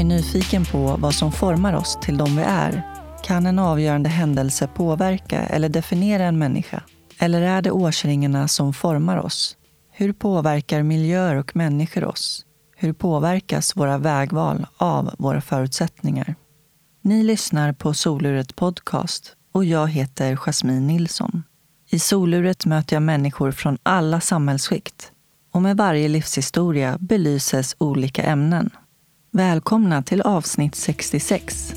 Är nyfiken på vad som formar oss till de vi är. Kan en avgörande händelse påverka eller definiera en människa? Eller är det årsringarna som formar oss? Hur påverkar miljöer och människor oss? Hur påverkas våra vägval av våra förutsättningar? Ni lyssnar på Soluret Podcast och jag heter Jasmine Nilsson. I Soluret möter jag människor från alla samhällsskikt och med varje livshistoria belyses olika ämnen. Välkomna till avsnitt 66.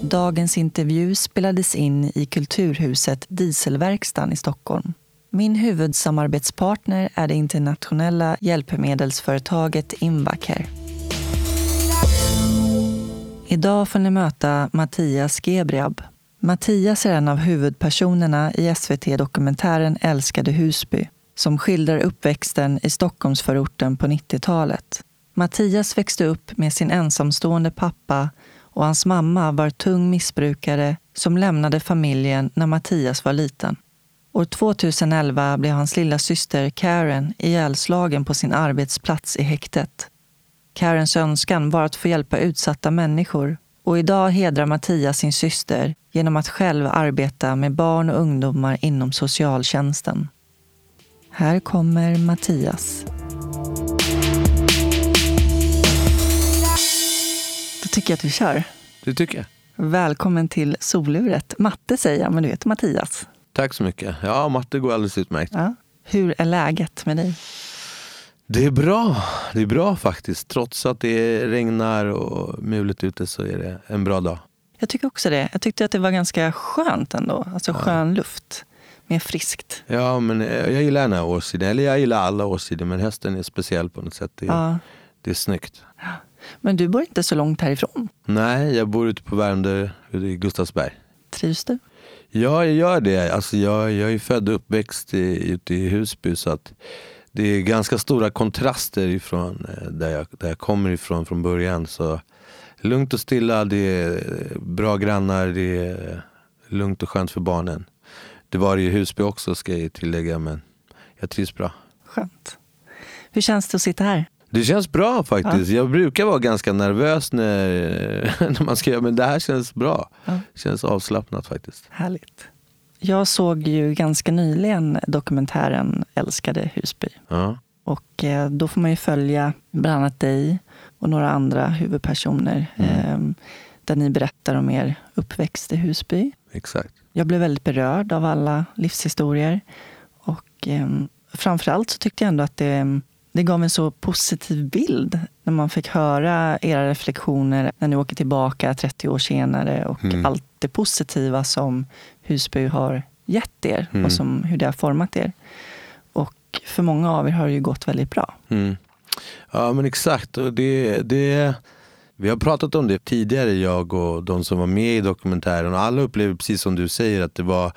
Dagens intervju spelades in i Kulturhuset Dieselverkstan i Stockholm. Min huvudsamarbetspartner är det internationella hjälpmedelsföretaget Invacare. Idag får ni möta Mattias Gebriab. Mattias är en av huvudpersonerna i SVT-dokumentären Älskade Husby som skildrar uppväxten i Stockholmsförorten på 90-talet. Mattias växte upp med sin ensamstående pappa och hans mamma var tung missbrukare som lämnade familjen när Mattias var liten. År 2011 blev hans lilla syster Karen ihjälslagen på sin arbetsplats i häktet. Karens önskan var att få hjälpa utsatta människor och idag hedrar Mattias sin syster genom att själv arbeta med barn och ungdomar inom socialtjänsten. Här kommer Mattias. Tycker jag att vi kör. Det tycker jag. Välkommen till soluret. Matte säger jag, men du heter Mattias. Tack så mycket. Ja, matte går alldeles utmärkt. Ja. Hur är läget med dig? Det är bra. Det är bra faktiskt. Trots att det regnar och mulet ute så är det en bra dag. Jag tycker också det. Jag tyckte att det var ganska skönt ändå. Alltså skön luft. Mer friskt. Ja, men jag gillar den här årstiden. Eller jag gillar alla årstider, men hösten är speciell på något sätt. Det är, Ja. det är snyggt. Men du bor inte så långt härifrån. Nej, jag bor ute på Värmdö i Gustavsberg. Trivs du? Ja, jag gör det. Alltså jag, jag är född och uppväxt i, ute i Husby så att det är ganska stora kontraster ifrån eh, där jag, där jag kommer ifrån från början. Så lugnt och stilla, det är eh, bra grannar, det är lugnt och skönt för barnen. Det var det i Husby också ska jag tillägga, men jag trivs bra. Skönt. Hur känns det att sitta här? Det känns bra faktiskt. Jag brukar vara ganska nervös när, när man ska göra, men det här känns bra. Ja. känns avslappnat faktiskt. Härligt. Jag såg ju ganska nyligen dokumentären Älskade Husby. Ja. Och eh, då får man ju följa bland annat dig och några andra huvudpersoner. Eh, där ni berättar om er uppväxt i Husby. Exakt. Jag blev väldigt berörd av alla livshistorier. Och eh, framförallt så tyckte jag ändå att det, det gav en så positiv bild när man fick höra era reflektioner när ni åker tillbaka 30 år senare och Mm. allt det positiva som Husby har gett er Mm. och som, hur det har format er. Och för många av er har det ju gått väldigt bra. Mm. Ja men exakt. Och det, det, vi har pratat om det tidigare, jag och de som var med i dokumentären. Och alla upplever precis som du säger att det var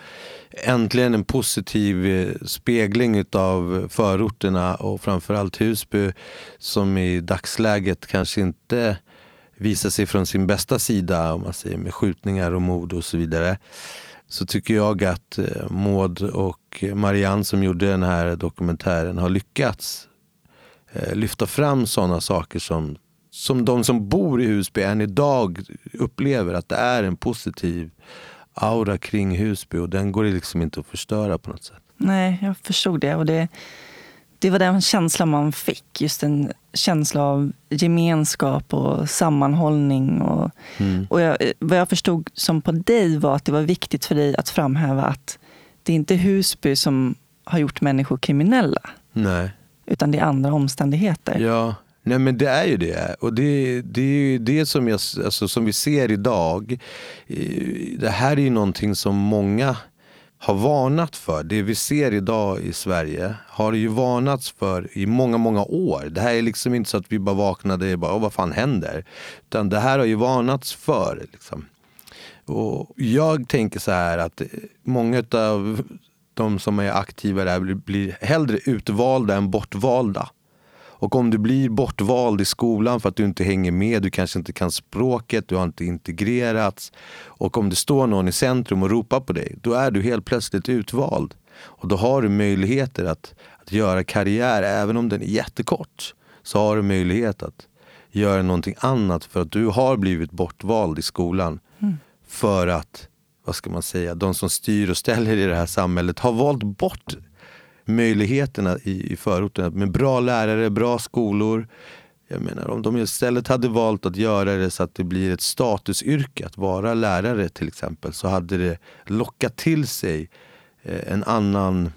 äntligen en positiv eh, spegling av förorterna och framförallt Husby som i dagsläget kanske inte visar sig från sin bästa sida om man säger med skjutningar och mord och så vidare. Så tycker jag att eh, Maud och Marianne som gjorde den här dokumentären har lyckats eh, lyfta fram sådana saker som, som de som bor i Husby än idag upplever att det är en positiv aura kring Husby och den går det liksom inte att förstöra på något sätt. Nej, jag förstod det. Och det, det var den känslan man fick. Just en känsla av gemenskap och sammanhållning. Och, och jag, vad jag förstod som på dig var att det var viktigt för dig att framhäva att det är inte Husby som har gjort människor kriminella. Nej. Utan det är andra omständigheter. Ja, nej men det är ju det. Och det, det är ju det som, jag, alltså, som vi ser idag. Eh, det här är ju någonting som många har varnat för. Det vi ser idag i Sverige har ju varnats för i många, många år. Det här är liksom inte så att vi bara vaknade och bara, "Åh, vad fan händer? Utan det här har ju varnats för. Liksom. Och jag tänker så här att eh, många av de som är aktiva där blir, blir hellre utvalda än bortvalda. Och om du blir bortvald i skolan för att du inte hänger med, du kanske inte kan språket, du har inte integrerats. Och om det står någon i centrum och ropar på dig, då är du helt plötsligt utvald. Och då har du möjligheter att, att göra karriär, även om den är jättekort. Så har du möjlighet att göra någonting annat för att du har blivit bortvald i skolan. Mm. För att, vad ska man säga, de som styr och ställer i det här samhället har valt bort möjligheterna i, i förorten med bra lärare, bra skolor. Jag menar om de istället hade valt att göra det så att det blir ett statusyrke att vara lärare till exempel så hade det lockat till sig eh, en annan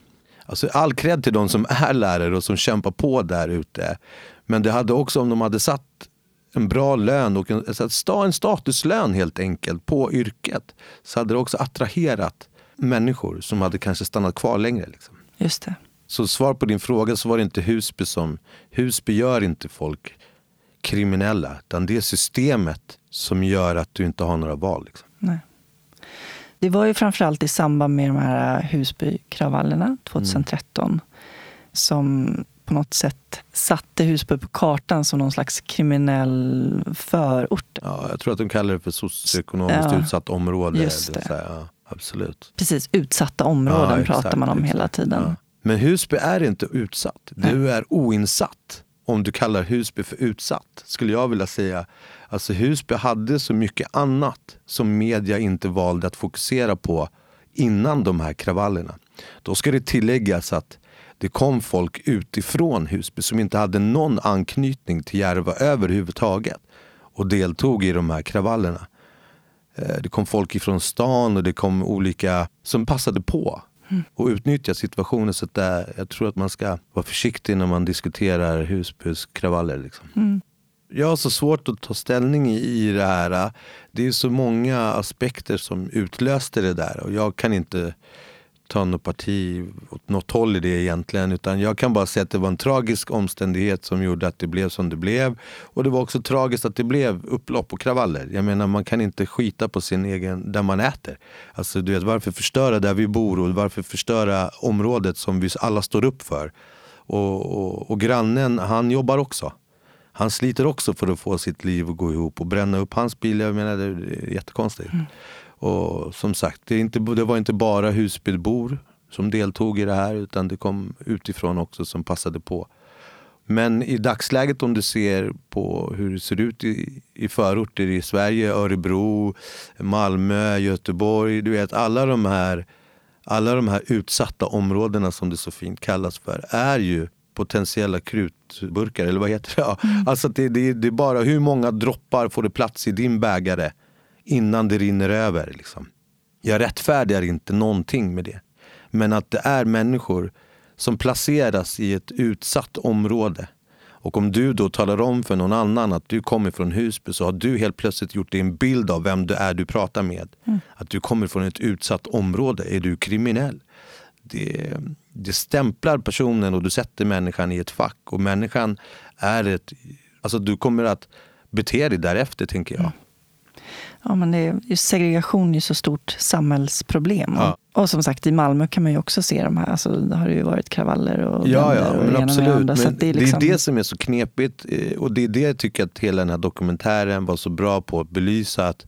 Alltså all cred till de som är lärare och som kämpar på där ute. Men det hade också, om de hade satt en bra lön och en, alltså en statuslön helt enkelt på yrket så hade det också attraherat människor som hade kanske stannat kvar längre. Liksom. Just det. Så svar på din fråga så var det inte Husby som... Husby gör inte folk kriminella. Utan det är systemet som gör att du inte har några val. Liksom. Nej. Det var ju framförallt i samband med de här Husbykravallerna 2013 mm. som på något sätt satte Husby på kartan som någon slags kriminell förort. Ja, jag tror att de kallar det för socioekonomiskt ja, utsatt område. Just det. Här, ja, absolut. Precis, utsatta områden ja, pratar man om exakt. hela tiden. Men Husby är inte utsatt. Du är oinsatt om du kallar Husby för utsatt, skulle jag vilja säga. Alltså Husby hade så mycket annat som media inte valde att fokusera på innan de här kravallerna. Då ska det tilläggas att det kom folk utifrån Husby som inte hade någon anknytning till Järva överhuvudtaget och deltog i de här kravallerna. Eh, det kom folk ifrån stan och det kom olika som passade på och utnyttja situationen. Så det, jag tror att man ska vara försiktig när man diskuterar Husbys kravaller. Liksom. Mm. Jag har så svårt att ta ställning i det här. Det är så många aspekter som utlöste det där och jag kan inte ta något parti åt något håll i det egentligen. Utan jag kan bara säga att det var en tragisk omständighet som gjorde att det blev som det blev. Och det var också tragiskt att det blev upplopp och kravaller. Jag menar man kan inte skita på sin egen, där man äter. Alltså du vet varför förstöra där vi bor och varför förstöra området som vi alla står upp för. Och, och, och grannen han jobbar också. Han sliter också för att få sitt liv att gå ihop och bränna upp hans bil. Jag menar det är jättekonstigt. Mm. Och som sagt, det, inte, det var inte bara Husbybor som deltog i det här utan det kom utifrån också som passade på. Men i dagsläget om du ser på hur det ser ut i, i förorter i Sverige, Örebro, Malmö, Göteborg. Du vet alla de här, alla de här utsatta områdena som det så fint kallas för är ju potentiella krutburkar, eller vad heter det? Mm. Alltså det, det, det är bara hur många droppar får det plats i din bägare innan det rinner över. Liksom. Jag rättfärdigar inte någonting med det. Men att det är människor som placeras i ett utsatt område. Och om du då talar om för någon annan att du kommer från Husby så har du helt plötsligt gjort dig en bild av vem du är du pratar med. Mm. Att du kommer från ett utsatt område. Är du kriminell? Det, det stämplar personen och du sätter människan i ett fack. Och människan är ett... Alltså du kommer att bete dig därefter, tänker jag. Mm. Ja, men det är, segregation är ju så stort samhällsproblem. Ja. Och, som sagt, i Malmö kan man ju också se de här. Alltså, det har ju varit kravaller och Ja, ja men och absolut. Andra, men det, är liksom... det är det som är så knepigt. Eh, och det är det jag tycker att hela den här dokumentären var så bra på att belysa. Att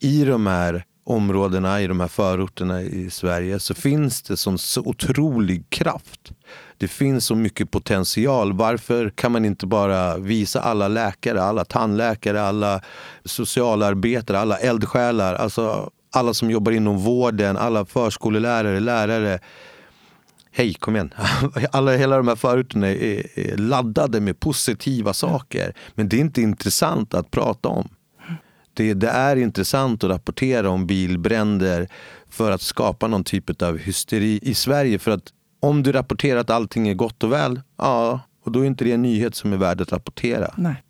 i de här områdena, i de här förorterna i Sverige så finns det sån så otrolig kraft. Det finns så mycket potential. Varför kan man inte bara visa alla läkare, alla tandläkare, alla socialarbetare, alla eldsjälar, alltså alla som jobbar inom vården, alla förskolelärare, lärare. Hej, kom igen. Alla, hela de här förorterna är, är laddade med positiva saker. Men det är inte intressant att prata om. Det, det, är intressant att rapportera om bilbränder för att skapa någon typ av hysteri i Sverige. För att om du rapporterar att allting är gott och väl, ja, och då är inte det en nyhet som är värd att rapportera. Nej.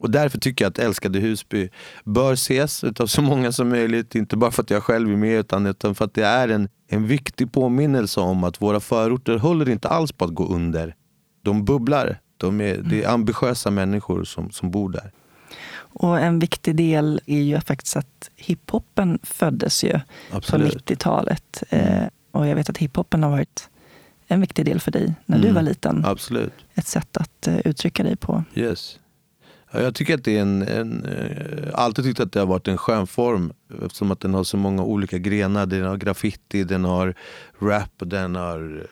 Och därför tycker jag att Älskade Husby bör ses av så många som möjligt. Inte bara för att jag själv är med utan, utan för att det är en, en viktig påminnelse om att våra förorter håller inte alls på att gå under. De bubblar. De är, Det är ambitiösa människor som, som bor där. Och en viktig del är ju faktiskt att hiphopen föddes ju Absolut. på 90-talet. Mm. Eh, och jag vet att hiphopen har varit en viktig del för dig när mm. du var liten. Absolut. Ett sätt att uh, uttrycka dig på. Yes. Ja, jag tycker att det är en, en uh, alltid tyckt att det har varit en skön form eftersom att den har så många olika grenar. Den har graffiti, den har rap, den har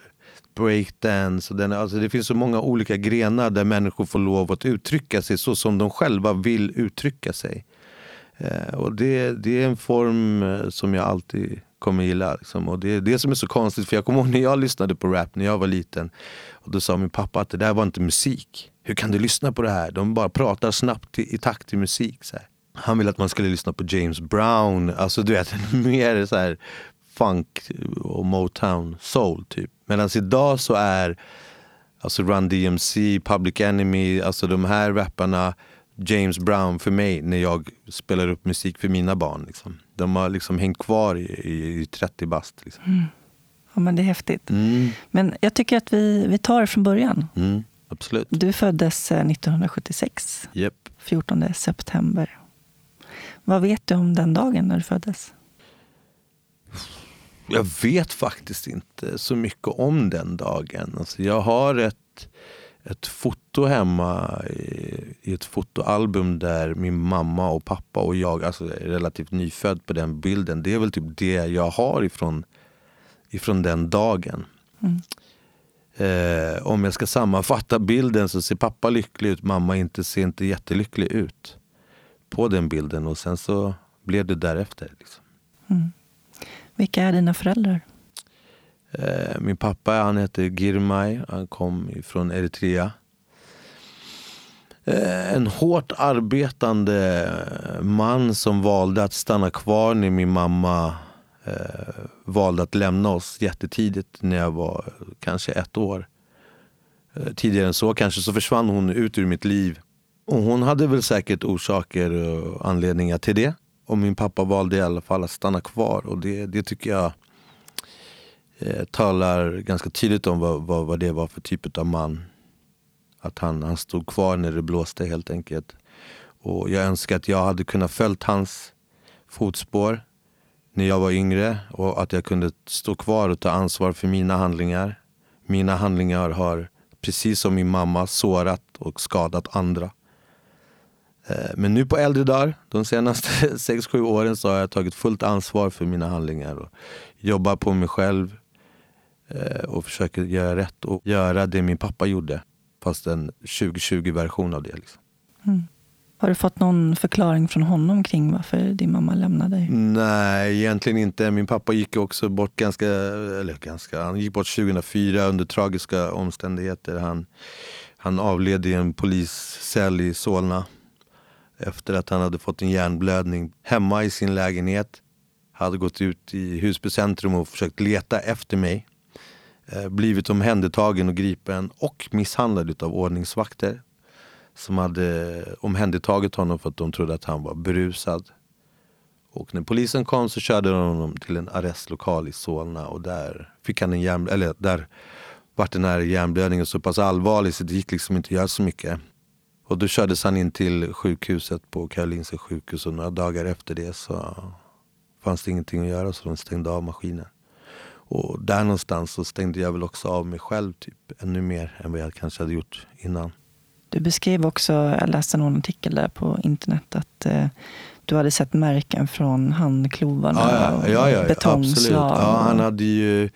breakdance. Och den, alltså det finns så många olika grenar där människor får lov att uttrycka sig så som de själva vill uttrycka sig. Eh, och det, det är en form eh, som jag alltid kommer gilla. Liksom. Och det är det som är så konstigt, för jag kommer ihåg när jag lyssnade på rap när jag var liten. Och Då sa min pappa att det där var inte musik. Hur kan du lyssna på det här? De bara pratar snabbt i, i takt till musik. Så här. Han ville att man skulle lyssna på James Brown, alltså du vet, mer så här funk och motown soul typ. Medan idag så är alltså Run DMC, Public Enemy, alltså de här rapparna James Brown för mig när jag spelar upp musik för mina barn. Liksom. De har liksom hängt kvar i, i, i 30 bast. Liksom. Mm. Ja, men det är häftigt. Mm. Men jag tycker att vi, vi tar det från början. Mm, absolut. Du föddes 1976, Yep. 14 september. Vad vet du om den dagen när du föddes? Jag vet faktiskt inte så mycket om den dagen. Alltså jag har ett, ett foto hemma i, i ett fotoalbum där min mamma och pappa och jag, alltså relativt nyfödd på den bilden. Det är väl typ det jag har ifrån, ifrån den dagen. Mm. Eh, om jag ska sammanfatta bilden så ser pappa lycklig ut, mamma inte, ser inte jättelycklig ut på den bilden. Och sen så blev det därefter. Liksom. Mm. Vilka är dina föräldrar? Eh, min pappa han heter Girmay, han kom från Eritrea. Eh, en hårt arbetande man som valde att stanna kvar när min mamma eh, valde att lämna oss jättetidigt när jag var kanske ett år. Tidigare än så kanske så försvann hon ut ur mitt liv. Och hon hade väl säkert orsaker och anledningar till det. Och min pappa valde i alla fall att stanna kvar och det, det tycker jag eh, talar ganska tydligt om vad, vad, vad det var för typ av man. Att han, han stod kvar när det blåste helt enkelt. Och jag önskar att jag hade kunnat följt hans fotspår när jag var yngre och att jag kunde stå kvar och ta ansvar för mina handlingar. Mina handlingar har, precis som min mamma, sårat och skadat andra. Eh, Men nu på äldre dagar, de senaste 6-7 åren, så har jag tagit fullt ansvar för mina handlingar och jobbar på mig själv eh, och försöker göra rätt och göra det min pappa gjorde. Fast en 2020-version av det. Liksom. Mm. Har du fått någon förklaring från honom kring varför din mamma lämnade dig? Nej, egentligen inte. Min pappa gick också bort ganska, eller ganska, han gick bort 2004 under tragiska omständigheter. Han, han avled i en poliscell i Solna efter att han hade fått en hjärnblödning hemma i sin lägenhet. Hade gått ut i Husby centrum och försökt leta efter mig. Eh, blivit omhändertagen och gripen och misshandlad av ordningsvakter som hade eh, omhändertagit honom för att de trodde att han var berusad. Och när polisen kom så körde de honom till en arrestlokal i Solna och där fick han en hjärn, eller där vart den här hjärnblödningen så pass allvarlig så det gick liksom inte att göra så mycket. Och då kördes han in till sjukhuset på Karolinska sjukhus och några dagar efter det så fanns det ingenting att göra så de stängde av maskinen. Och där någonstans så stängde jag väl också av mig själv typ ännu mer än vad jag kanske hade gjort innan. Du beskrev också, jag läste någon artikel där på internet, att eh, du hade sett märken från handklovarna Ja, ja, och ja, ja, betongslag. Ja, han hade ju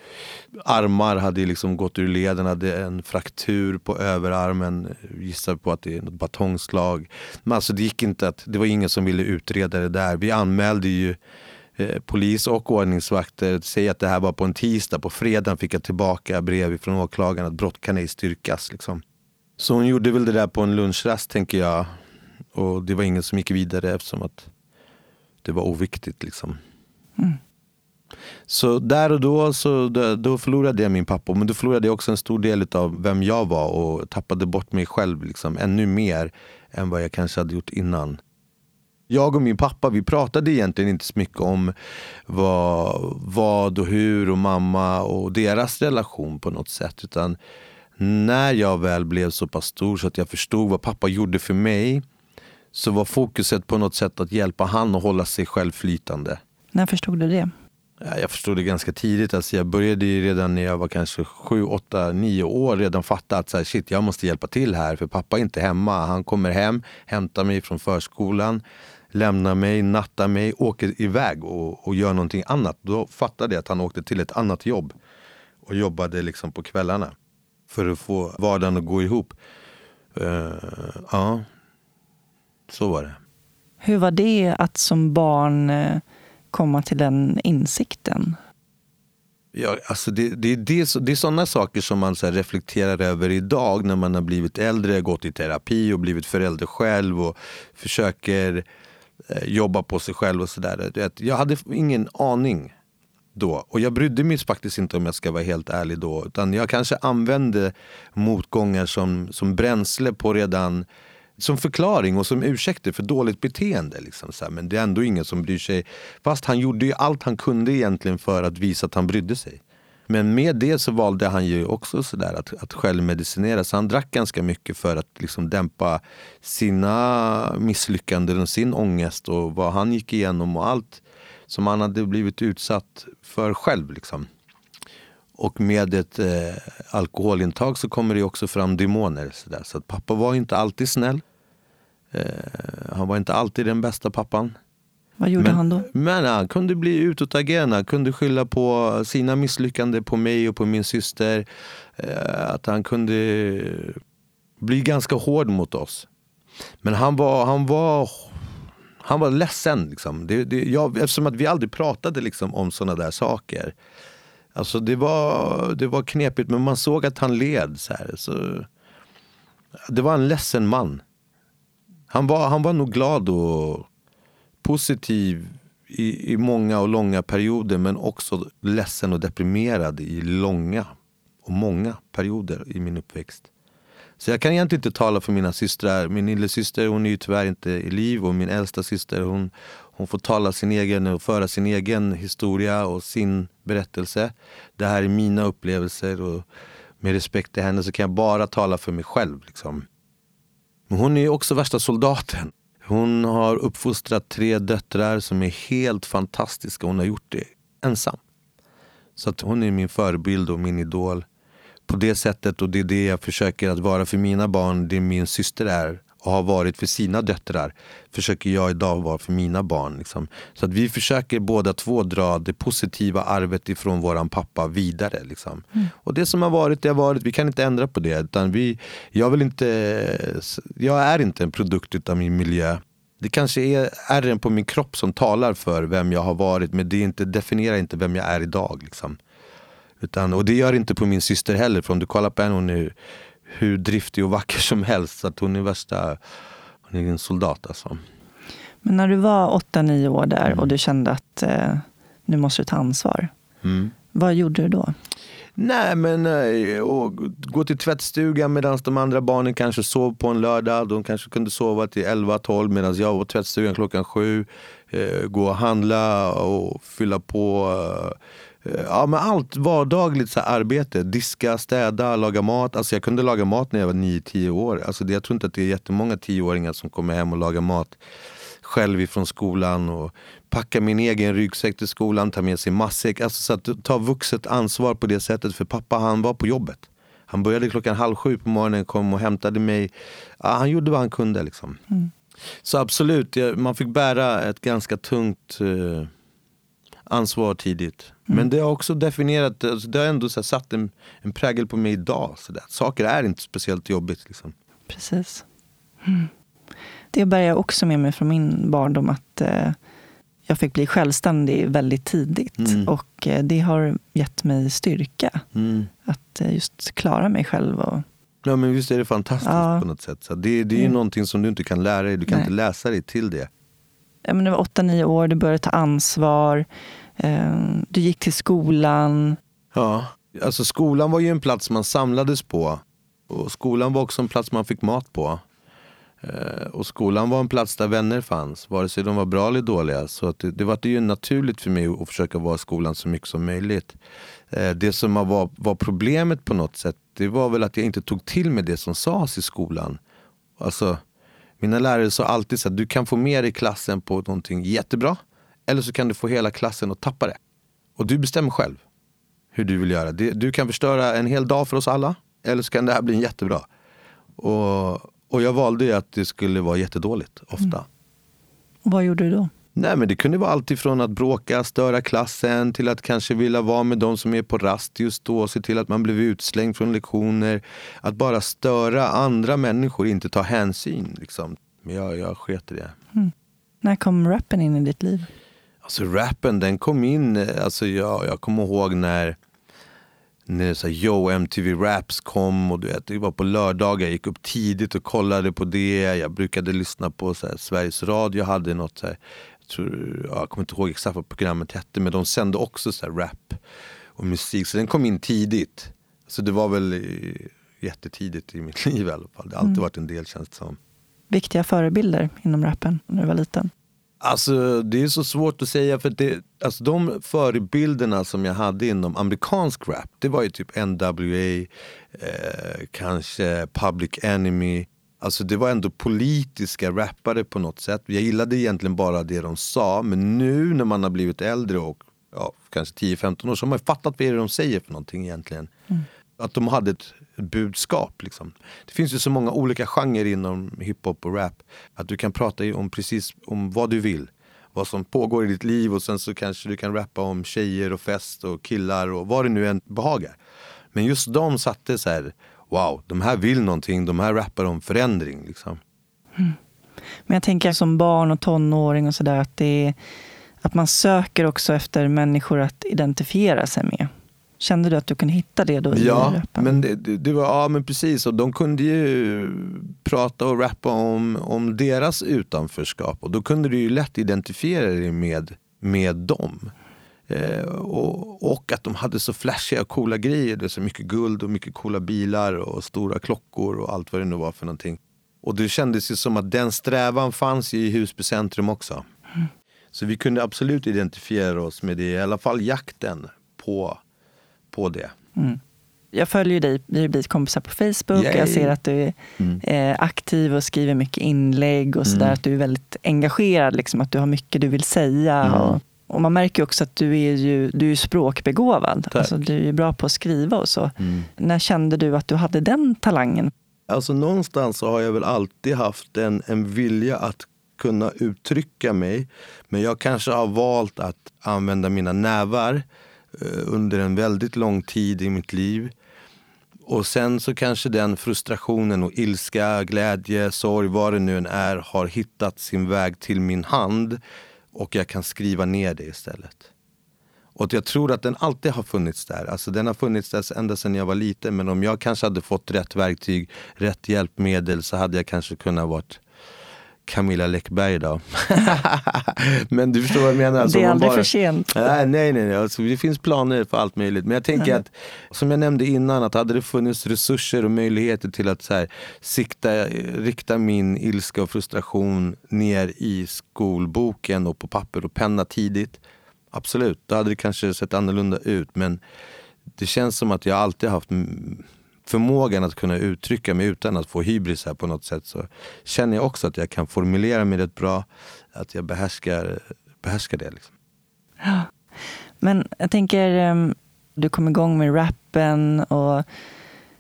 armar hade liksom gått ur leden, hade en fraktur på överarmen. Gissar på att det är något batongslag. Men alltså det gick inte att, det var ingen som ville utreda det där. Vi anmälde ju eh, polis och ordningsvakter. Säg att det här var på en tisdag. På fredagen fick jag tillbaka brev från åklagaren att brott kan ej styrkas. Liksom. Så hon gjorde väl det där på en lunchrast tänker jag. Och det var ingen som gick vidare eftersom att det var oviktigt. Liksom. Mm. Så där och då, så då, då förlorade jag min pappa. Men då förlorade jag också en stor del av vem jag var och tappade bort mig själv liksom, ännu mer än vad jag kanske hade gjort innan. Jag och min pappa vi pratade egentligen inte så mycket om vad, vad och hur och mamma och deras relation på något sätt. Utan när jag väl blev så pass stor så att jag förstod vad pappa gjorde för mig så var fokuset på något sätt att hjälpa han att hålla sig själv flytande. När förstod du det? Ja, Jag förstod det ganska tidigt. Alltså jag började ju redan när jag var kanske 7, 8, 9 år redan fatta att så här, shit, jag måste hjälpa till här för pappa är inte hemma. Han kommer hem, hämtar mig från förskolan, lämnar mig, nattar mig, åker iväg och, och gör någonting annat. Då fattade jag att han åkte till ett annat jobb. och jobbade liksom på kvällarna för att få vardagen att gå ihop. Uh, ja, så var det. Hur var det att som barn eh, komma till den insikten? Ja, alltså det, det, det, det är sådana saker som man så reflekterar över idag när man har blivit äldre, gått i terapi och blivit förälder själv och försöker eh, jobba på sig själv och sådär. Jag hade ingen aning då. Och jag brydde mig faktiskt inte om jag ska vara helt ärlig då. Utan jag kanske använde motgångar som, som bränsle på redan som förklaring och som ursäkter för dåligt beteende. Liksom, så här. Men det är ändå ingen som bryr sig. Fast han gjorde ju allt han kunde egentligen för att visa att han brydde sig. Men med det så valde han ju också så där att, att självmedicinera. Så han drack ganska mycket för att liksom dämpa sina misslyckanden och sin ångest och vad han gick igenom och allt som han hade blivit utsatt för själv. Liksom. Och med ett eh, alkoholintag så kommer det också fram demoner. Så, där. så att pappa var inte alltid snäll. Eh, han var inte alltid den bästa pappan. Vad gjorde men, han då? Men han kunde bli utåtagerande. Han kunde skylla på sina misslyckanden på mig och på min syster. Eh, att han kunde bli ganska hård mot oss. Men han var, han var, han var ledsen. Liksom. Det, det, jag, eftersom att vi aldrig pratade liksom, om såna där saker. Alltså det var, det var knepigt, men man såg att han led. Så här. Så, det var en ledsen man. Han var, han var nog glad och positiv i, i många och långa perioder men också ledsen och deprimerad i långa och många perioder i min uppväxt. Så jag kan egentligen inte tala för mina systrar. Min lillasyster hon är ju tyvärr inte i liv och min äldsta syster hon, hon får tala sin egen och föra sin egen historia och sin berättelse. Det här är mina upplevelser och med respekt till henne så kan jag bara tala för mig själv. Liksom. Men hon är också värsta soldaten. Hon har uppfostrat tre döttrar som är helt fantastiska. Hon har gjort det ensam. Så att hon är min förebild och min idol på det sättet och det är det jag försöker att vara för mina barn, det min syster är och har varit för sina döttrar försöker jag idag vara för mina barn. Liksom. Så att vi försöker båda två dra det positiva arvet ifrån våran pappa vidare. Liksom. Mm. Och det som har varit, det har varit. Vi kan inte ändra på det. Utan vi, jag, vill inte, jag är inte en produkt av min miljö. Det kanske är ärren på min kropp som talar för vem jag har varit men det inte, definierar inte vem jag är idag. Liksom. Utan, och det gör inte på min syster heller. För om du kollar på henne, hon är hur driftig och vacker som helst. Så att hon är värsta, hon är en soldat alltså. Men när du var 8-9 år där mm. och du kände att eh, nu måste du ta ansvar. Mm. Vad gjorde du då? Nej men eh, gå till tvättstugan medan de andra barnen kanske sov på en lördag. De kanske kunde sova till 11-12 medan jag var i tvättstugan klockan 7. Eh, gå och handla och fylla på Eh, ja, men allt vardagligt så arbete. Diska, städa, laga mat. Alltså jag kunde laga mat när jag var 9-10 år. Alltså det, jag tror inte att det är jättemånga tioåringar som kommer hem och lagar mat själv ifrån skolan. Och packa min egen ryggsäck till skolan, ta med sig matsäck. Alltså så att ta vuxet ansvar på det sättet. För pappa han var på jobbet. Han började klockan halv sju på morgonen, kom och hämtade mig. Ja, han gjorde vad han kunde. Liksom. Mm. Så absolut, man fick bära ett ganska tungt eh, ansvar tidigt. Mm. Men det har också definierat, alltså det har ändå så satt en, en prägel på mig idag. Så där. Saker är inte speciellt jobbigt. Liksom. Precis. Mm. Det bär jag också med mig från min barndom. att eh, Jag fick bli självständig väldigt tidigt. Mm. Och eh, det har gett mig styrka. Mm. Att eh, just klara mig själv. Och, Ja men visst är det fantastiskt ja. på något sätt. Så det, det är mm. någonting som du inte kan lära dig. Du kan Nej. inte läsa dig till det. Ja, men du var 8-9 år, du började ta ansvar. Eh, du gick till skolan. Ja, alltså skolan var ju en plats man samlades på. Och skolan var också en plats man fick mat på. Eh, och skolan var en plats där vänner fanns, vare sig de var bra eller dåliga. Så det, det var ju naturligt för mig att försöka vara i skolan så mycket som möjligt. Eh, det som var, var problemet på något sätt, det var väl att jag inte tog till mig det som sades i skolan. Alltså, mina lärare sa alltid att du kan få med dig klassen på någonting jättebra eller så kan du få hela klassen att tappa det. Och du bestämmer själv hur du vill göra. Du kan förstöra en hel dag för oss alla. Eller så kan det här bli jättebra. Och, och jag valde att det skulle vara jättedåligt ofta. Mm. Och vad gjorde du då? Nej, men det kunde vara allt ifrån att bråka, störa klassen till att kanske vilja vara med de som är på rast just då, se till att man blev utslängd från lektioner. Att bara störa andra människor, inte ta hänsyn. Liksom. Men jag, jag sket i det. Mm. När kom rappen in i ditt liv? Alltså rappen den kom in, alltså jag, jag kommer ihåg när när så här, Yo MTV Raps kom och du vet, det var på lördagar. Jag gick upp tidigt och kollade på det. Jag brukade lyssna på så här, Sveriges Radio hade något så här, jag, tror, jag kommer inte ihåg exakt vad programmet hette men de sände också så här, rap och musik. Så den kom in tidigt. Så det var väl jättetidigt i mitt liv i alla fall. Det har alltid mm. varit en del känns det som. Viktiga förebilder inom rappen när du var liten? Alltså det är så svårt att säga för det, alltså, de förebilderna som jag hade inom amerikansk rap, det var ju typ NWA, eh, kanske Public Enemy. Alltså det var ändå politiska rappare på något sätt. Jag gillade egentligen bara det de sa, men nu när man har blivit äldre och ja, kanske 10-15 år så har man fattat vad det är de säger för någonting egentligen. Mm. Att de hade ett budskap. Liksom. Det finns ju så många olika genrer inom hiphop och rap. Att du kan prata om precis om vad du vill. Vad som pågår i ditt liv och sen så kanske du kan rappa om tjejer och fest och killar och vad det nu än behagar. Men just de satte så här, wow, de här vill någonting, de här rappar om förändring. Liksom. Mm. Men jag tänker som barn och tonåring och sådär att att man söker också efter människor att identifiera sig med. Kände du att du kunde hitta det då? Ja, men det, det, var, ja men precis. Och de kunde ju prata och rappa om, om deras utanförskap. Och då kunde du ju lätt identifiera dig med, med dem. Eh, och, och, att de hade så flashiga och coola grejer. Det så mycket guld och mycket coola bilar och stora klockor och allt vad det nu var för någonting. Och det kändes ju som att den strävan fanns i Husby centrum också. Mm. Så vi kunde absolut identifiera oss med det, i alla fall jakten på på det. Mm. Jag följer dig, vi har blivit kompisar på Facebook. Yay. Jag ser att du är mm. eh, aktiv och skriver mycket inlägg och sådär. Mm. Att du är väldigt engagerad, liksom, att du har mycket du vill säga. Mm. Och, och, man märker också att du är ju du är språkbegåvad. Alltså, du är bra på att skriva och så. Mm. När kände du att du hade den talangen? Alltså någonstans så har jag väl alltid haft en, en vilja att kunna uttrycka mig. Men jag kanske har valt att använda mina nävar Eh, under en väldigt lång tid i mitt liv. Och sen så kanske den frustrationen och ilska, glädje, sorg, vad det nu än är, har hittat sin väg till min hand och jag kan skriva ner det istället. Och jag tror att den alltid har funnits där. Alltså den har funnits där ända sedan jag var liten. Men om jag kanske hade fått rätt verktyg, rätt hjälpmedel så hade jag kanske kunnat varit Camilla Läckberg då. men du förstår vad jag menar. Alltså, det är aldrig bara... för sent. Nej, nej, nej. Alltså, det finns planer för allt möjligt. Men jag tänker mm. att, som jag nämnde innan, att hade det funnits resurser och möjligheter till att så här, sikta, rikta min ilska och frustration ner i skolboken och på papper och penna tidigt. Absolut, då hade det kanske sett annorlunda ut. Men det känns som att jag alltid haft förmågan att kunna uttrycka mig utan att få hybris här på något sätt så känner jag också att jag kan formulera mig rätt bra. Att jag behärskar, behärskar det. Liksom. Ja. Men jag tänker, um, du kom igång med rappen. Och,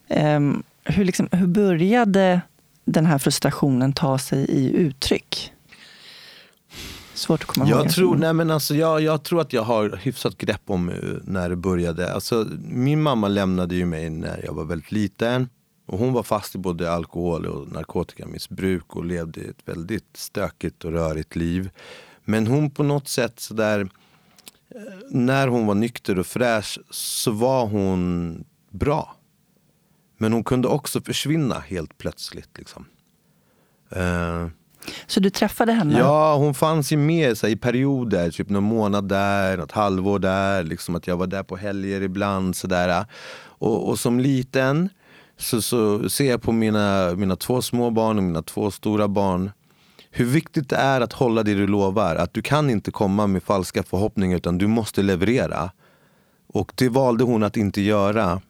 um, hur, liksom, hur började den här frustrationen ta sig i uttryck? Svårt att komma jag ihåg. Tror, nej men alltså, jag, jag tror att jag har hyfsat grepp om eh, när det började. Alltså, min mamma lämnade ju mig när jag var väldigt liten. Och hon var fast i både alkohol och narkotikamissbruk och levde ett väldigt stökigt och rörigt liv. Men hon på något sätt sådär, eh, när hon var nykter och fräsch så var hon bra. Men hon kunde också försvinna helt plötsligt. Liksom. Uh, så du träffade henne? Ja, hon fanns ju med så här, i perioder. Typ någon månad där, något halvår där. Liksom att jag var där på helger ibland. Så där. Och, och som liten så, så ser jag på mina, mina två små barn och mina två stora barn hur viktigt det är att hålla det du lovar. Att du kan inte komma med falska förhoppningar utan du måste leverera. Och det valde hon att inte göra.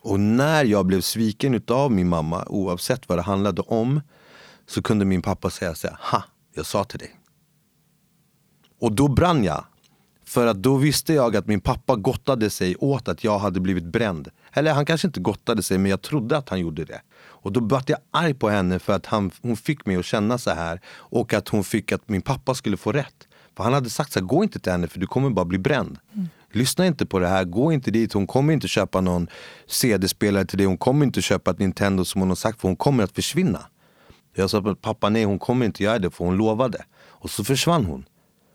Och när jag blev sviken av min mamma, oavsett vad det handlade om, så kunde min pappa säga så här, ha, jag sa till dig. Och då brann jag. För att då visste jag att min pappa gottade sig åt att jag hade blivit bränd. Eller han kanske inte gottade sig, men jag trodde att han gjorde det. Och då blev jag arg på henne för att han, hon fick mig att känna så här. Och att hon fick att min pappa skulle få rätt. För han hade sagt så här, gå inte till henne för du kommer bara bli bränd. Mm. Lyssna inte på det här, gå inte dit, hon kommer inte köpa någon CD-spelare till dig, hon kommer inte köpa ett Nintendo som hon har sagt för hon kommer att försvinna. Jag sa pappa nej hon kommer inte göra det för hon lovade. Och så försvann hon.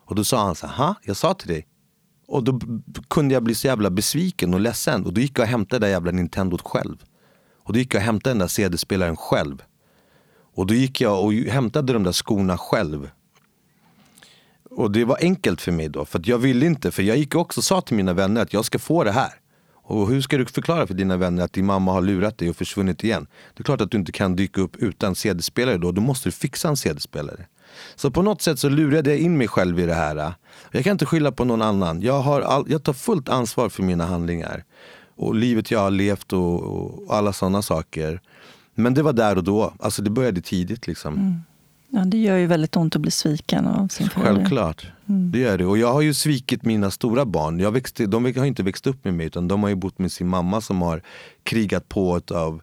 Och då sa han så här, jag sa till dig. Och då kunde jag bli så jävla besviken och ledsen. Och då gick jag och hämtade det där jävla Nintendot själv. Och då gick jag och hämtade den där CD-spelaren själv. Och då gick jag och hämtade de där skorna själv. Och det var enkelt för mig då, för jag ville inte. För jag gick också och sa till mina vänner att jag ska få det här. Och hur ska du förklara för dina vänner att din mamma har lurat dig och försvunnit igen? Det är klart att du inte kan dyka upp utan CD-spelare då, då måste du fixa en CD-spelare. Så på något sätt så lurade jag in mig själv i det här. Jag kan inte skylla på någon annan. Jag, har all, jag tar fullt ansvar för mina handlingar. Och livet jag har levt och, och alla sådana saker. Men det var där och då. Alltså det började tidigt liksom. Mm. Ja, det gör ju väldigt ont att bli sviken av sin förälder. Självklart, mm. det gör det. Och jag har ju svikit mina stora barn. Jag växte, de har inte växt upp med mig utan de har ju bott med sin mamma som har krigat på av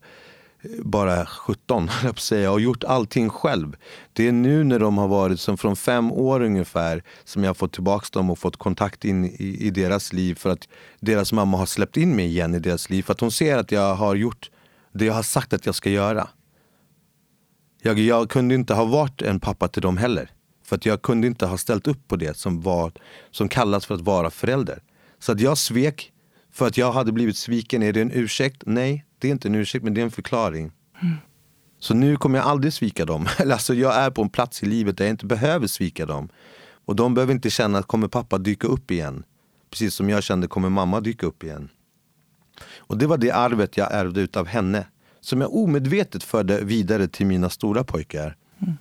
bara 17, jag säga, och gjort allting själv. Det är nu när de har varit, som från fem år ungefär, som jag har fått tillbaka dem och fått kontakt in i, i deras liv för att deras mamma har släppt in mig igen i deras liv. För att hon ser att jag har gjort det jag har sagt att jag ska göra. Jag, jag kunde inte ha varit en pappa till dem heller. För att jag kunde inte ha ställt upp på det som, var, som kallas för att vara förälder. Så att jag svek för att jag hade blivit sviken. Är det en ursäkt? Nej, det är inte en ursäkt men det är en förklaring. Mm. Så nu kommer jag aldrig svika dem. alltså jag är på en plats i livet där jag inte behöver svika dem. Och de behöver inte känna att kommer pappa dyka upp igen? Precis som jag kände, kommer mamma dyka upp igen? Och det var det arvet jag ärvde utav henne. Som jag omedvetet förde vidare till mina stora pojkar. Mm.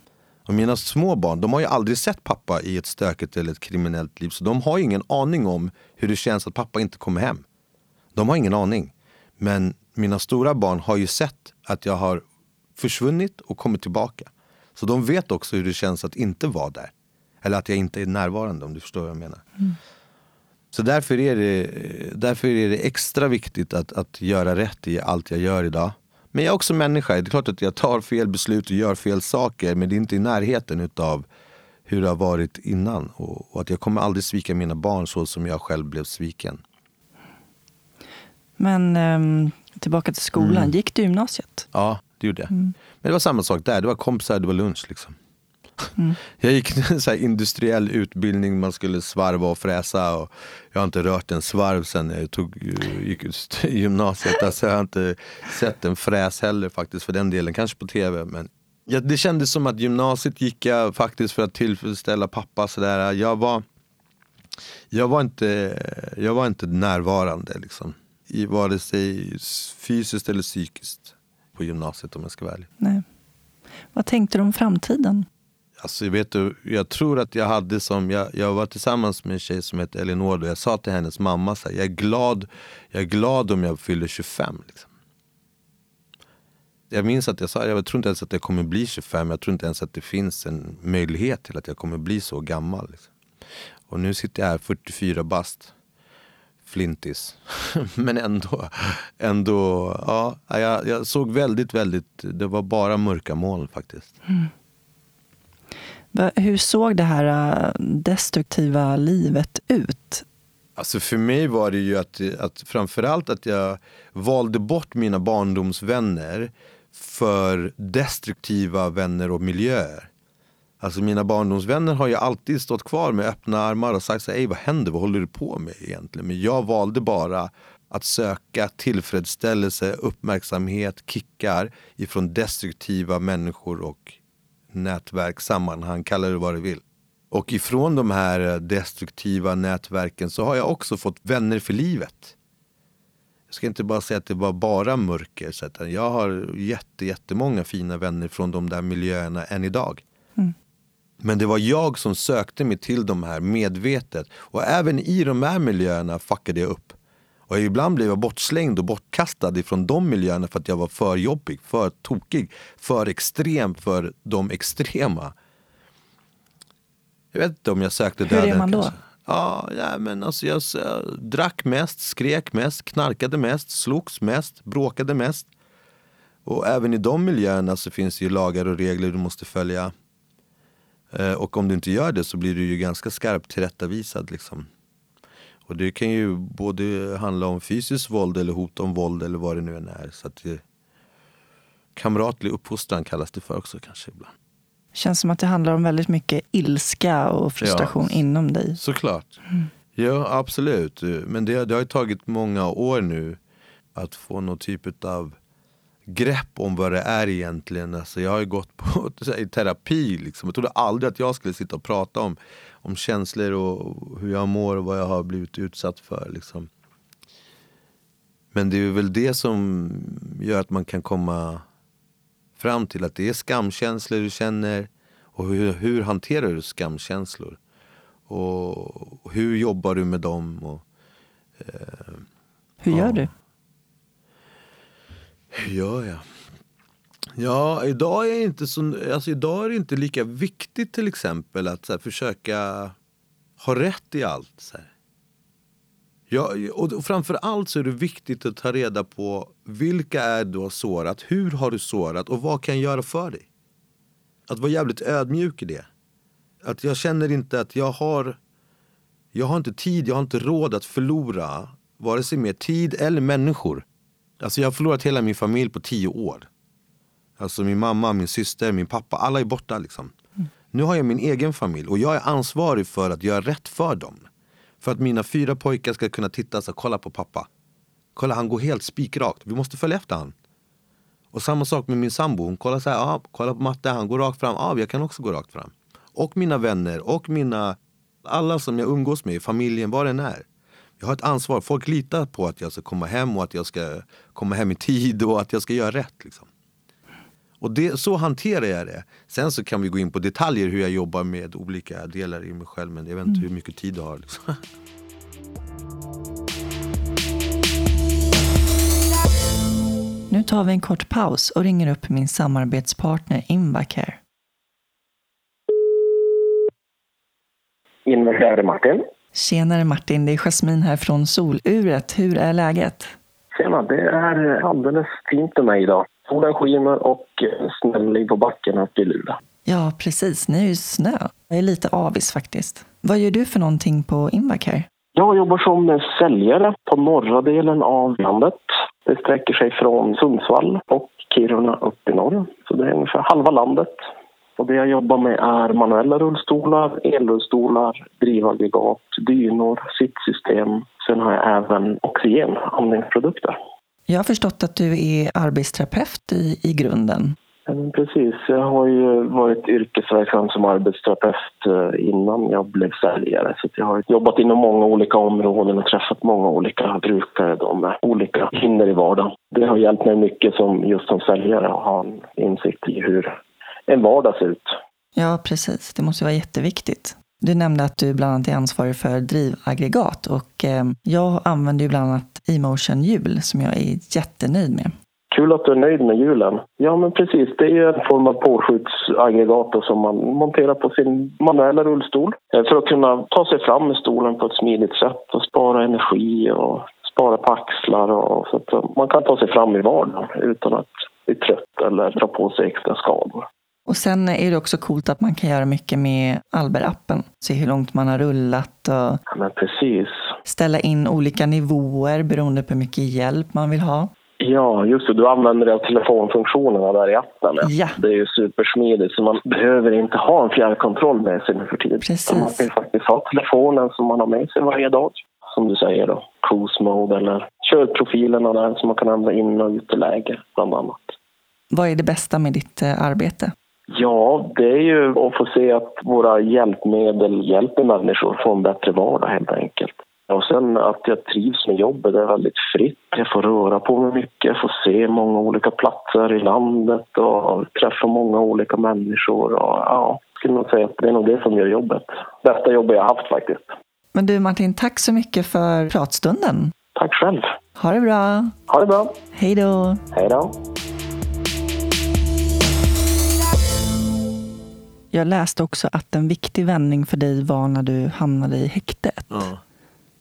Och mina små barn, de har ju aldrig sett pappa i ett stökigt eller ett kriminellt liv. Så de har ingen aning om hur det känns att pappa inte kommer hem. De har ingen aning. Men mina stora barn har ju sett att jag har försvunnit och kommit tillbaka. Så de vet också hur det känns att inte vara där. Eller att jag inte är närvarande om du förstår vad jag menar. Mm. Så därför är, det, därför är det extra viktigt att, att göra rätt i allt jag gör idag. Men jag är också människa. Det är klart att jag tar fel beslut och gör fel saker. Men det är inte i närheten av hur det har varit innan. Och, och att jag kommer aldrig svika mina barn så som jag själv blev sviken. Men um, tillbaka till skolan. Mm. Gick du gymnasiet? Ja, det gjorde jag. Mm. Men det var samma sak där. Det var kompisar, det var lunch. Liksom. Mm. Jag gick en så industriell utbildning, man skulle svarva och fräsa. Och jag har inte rört en svarv sen jag tog, gick ut gymnasiet. Alltså jag har inte sett en fräs heller faktiskt för den delen, kanske på tv. Men ja, det kändes som att gymnasiet gick jag faktiskt för att tillfredsställa pappa. Så där. Jag, var, jag, var inte, jag var inte närvarande. Liksom i vare sig fysiskt eller psykiskt på gymnasiet om jag ska vara ärlig. Nej. Vad tänkte du om framtiden? Alltså, vet du, jag tror att jag hade som, jag, jag var tillsammans med en tjej som heter Elinor och jag sa till hennes mamma så här, jag är glad, jag är glad om jag fyller 25. Liksom. Jag minns att jag sa, jag tror inte ens att jag kommer bli 25, jag tror inte ens att det finns en möjlighet till att jag kommer bli så gammal. Liksom. Och nu sitter jag här 44 bast flintis. Men ändå, ändå ja, jag, jag, såg väldigt, väldigt, det var bara mörka moln faktiskt. Mm. Hur såg det här äh, destruktiva livet ut? Alltså för mig var det ju att, att framförallt att jag valde bort mina barndomsvänner för destruktiva vänner och miljöer. Alltså mina barndomsvänner har ju alltid stått kvar med öppna armar och sagt så här, vad händer, vad håller du på med egentligen? Men jag valde bara att söka tillfredsställelse, uppmärksamhet, kickar ifrån destruktiva människor och nätverk, sammanhang, kalla det vad du vill. Och ifrån de här destruktiva nätverken så har jag också fått vänner för livet. Jag ska inte bara säga att det var bara mörker, så jag har jätte, jättemånga fina vänner från de där miljöerna än idag. Mm. Men det var jag som sökte mig till de här medvetet. Och även i de här miljöerna fuckade jag upp. Och ibland blev jag bortslängd och bortkastad ifrån de miljöerna för att jag var för jobbig, för tokig, för extrem för de extrema. Jag vet inte om jag sökte döden. Hur är man då? Ja, ja, men alltså jag, jag drack mest, skrek mest, knarkade mest, slogs mest, bråkade mest. Och även i de miljöerna så finns det ju lagar och regler du måste följa. Eh, och om du inte gör det så blir du ju ganska skarpt tillrättavisad. Liksom. Och det kan ju både handla om fysiskt våld eller hot om våld eller vad det nu än är. Så att det, kamratlig uppfostran kallas det för också kanske ibland. Känns som att det handlar om väldigt mycket ilska och frustration ja, inom dig. Såklart. Mm. Ja, absolut. Men det, det har tagit många år nu att få någon typ av grepp om vad det är egentligen. Alltså jag har ju gått på i terapi. Liksom. Jag trodde aldrig att jag skulle sitta och prata om, om känslor och hur jag mår och vad jag har blivit utsatt för. Liksom. Men det är väl det som gör att man kan komma fram till att det är skamkänslor du känner och hur, hur hanterar du skamkänslor? Och hur jobbar du med dem? Och, eh, hur gör ja. du? Hur gör jag? Ja, idag är, inte så, alltså idag är det inte lika viktigt till exempel att här, försöka ha rätt i allt. Så här. Ja, och framför allt så är det viktigt att ta reda på vilka är du har sårat, hur har du sårat och vad kan jag göra för dig? Att vara jävligt ödmjuk i det. Att jag känner inte att jag har, jag har inte tid, jag har inte råd att förlora vare sig mer tid eller människor. Alltså jag har förlorat hela min familj på tio år. Alltså min mamma, min syster, min pappa, alla är borta liksom. Mm. Nu har jag min egen familj och jag är ansvarig för att göra rätt för dem. För att mina fyra pojkar ska kunna titta och kolla på pappa. Kolla han går helt spikrakt, vi måste följa efter han. Och samma sak med min sambo, hon kollar så här, ah, kolla på matte, han går rakt fram, ah, jag kan också gå rakt fram. Och mina vänner och mina, alla som jag umgås med, familjen, vad den är. Jag har ett ansvar, folk litar på att jag ska komma hem och att jag ska komma hem i tid och att jag ska göra rätt. Liksom. Och det, så hanterar jag det. Sen så kan vi gå in på detaljer hur jag jobbar med olika delar i mig själv. Men jag vet inte mm. hur mycket tid du har. Liksom. Nu tar vi en kort paus och ringer upp min samarbetspartner Invacare. Invacare Martin. Tjenare Martin, det är Jasmin här från Soluret. Hur är läget? Tjena, det är alldeles fint med mig idag. Solen skiner och snön ligger på backen uppe i Luleå. Ja, precis. Ni är ju snö. Jag är lite avis faktiskt. Vad gör du för någonting på Invacare? Jag jobbar som säljare på norra delen av landet. Det sträcker sig från Sundsvall och Kiruna upp i norr. Så det är ungefär halva landet. Och det jag jobbar med är manuella rullstolar, elrullstolar, drivaggregat, dynor, sittsystem. Sen har jag även oxygenandningsprodukter. Jag har förstått att du är arbetsterapeut i, i grunden. Precis. Jag har ju varit yrkesverksam som arbetsterapeut eh, innan jag blev säljare. Så jag har jobbat inom många olika områden och träffat många olika brukare då med olika hinder i vardagen. Det har hjälpt mig mycket som just som säljare att ha en insikt i hur en vardag ser ut. Ja, precis. Det måste vara jätteviktigt. Du nämnde att du bland annat är ansvarig för drivaggregat och eh, jag använder ju bland annat Emotion hjul som jag är jättenöjd med. Kul att du är nöjd med hjulen. Ja, men precis. Det är en form av påskjutsaggregat som man monterar på sin manuella rullstol eh, för att kunna ta sig fram med stolen på ett smidigt sätt och spara energi och spara på axlar och så att man kan ta sig fram i vardagen utan att bli trött eller dra på sig extra skador. Och sen är det också coolt att man kan göra mycket med Alber-appen. Se hur långt man har rullat och ja, precis. ställa in olika nivåer beroende på hur mycket hjälp man vill ha. Ja, just det. Du använder dig av telefonfunktionerna där i appen. Ja. Det är ju supersmidigt, så man behöver inte ha en fjärrkontroll med sig nu för tiden. Precis. Man kan faktiskt ha telefonen som man har med sig varje dag. Som du säger då, cruise mode eller körprofilerna där som man kan ändra in och uteläge bland annat. Vad är det bästa med ditt eh, arbete? Ja, det är ju att få se att våra hjälpmedel hjälper människor få en bättre vardag helt enkelt. Och sen att jag trivs med jobbet, det är väldigt fritt. Jag får röra på mig mycket, jag får se många olika platser i landet och träffa många olika människor. Och, ja, jag skulle nog säga att det är nog det som gör jobbet. Bästa jobbet jag haft faktiskt. Men du Martin, tack så mycket för pratstunden. Tack själv. Ha det bra. Ha det bra. Hej då. Hej då. Jag läste också att en viktig vändning för dig var när du hamnade i häktet. Ja.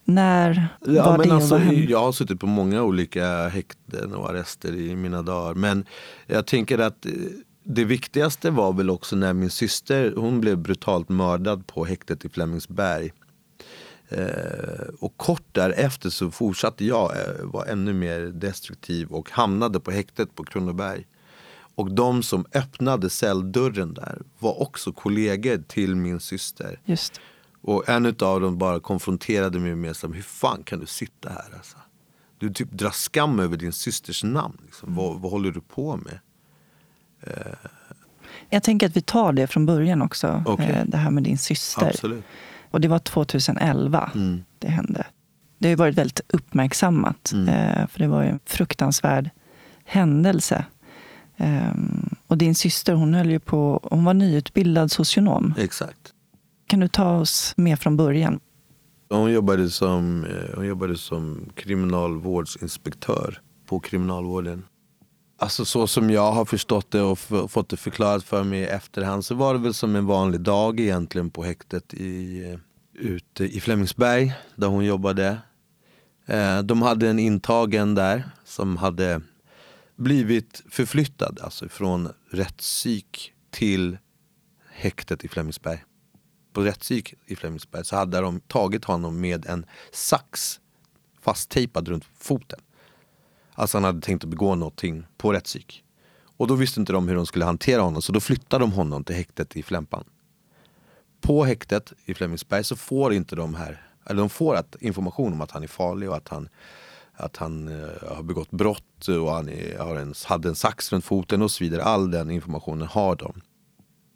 När ja, var men det? Alltså, jag har suttit på många olika häkten och arrester i mina dagar. Men jag tänker att eh, det viktigaste var väl också när min syster hon blev brutalt mördad på häktet i Flemingsberg. Eh, och kort därefter så fortsatte jag eh, vara ännu mer destruktiv och hamnade på häktet på Kronoberg. Och de som öppnade celldörren där var också kollegor till min syster. Just. Och en av dem bara konfronterade mig med hur fan kan du sitta här? Alltså? Du typ drar skam över din systers namn. Liksom. Vad, vad håller du på med? Jag tänker att vi tar det från början också. Okej. eh, Det här med din syster. Absolut. Och det var 2011 Mm. det hände. Det har varit väldigt uppmärksammat. Mm. eh, För det var en fruktansvärd händelse. Ehm, Och din syster hon höll ju på, hon var nyutbildad socionom. Exakt. Kan du ta oss med från början? Hon jobbade som, eh, hon jobbade som kriminalvårdsinspektör på kriminalvården. Alltså så som jag har förstått det och fått det förklarat för mig i efterhand så var det väl som en vanlig dag egentligen på häktet i, eh, ute i Flemingsberg där hon jobbade. Eh, De hade en intagen där som hade blivit förflyttad alltså från rättspsyk till häktet i Flemingsberg på rättspsyk i Flemingsberg så hade de tagit honom med en sax fasttejpad runt foten. Alltså han hade tänkt att begå någonting på rättspsyk. Och då visste inte de hur de skulle hantera honom så då flyttade de honom till häktet i Flämpan. På häktet i Flemingsberg så får inte de här, eller de får att, information om att han är farlig och att han, att han eh, har begått brott och han är, har en, hade en sax runt foten och så vidare. All den informationen har de.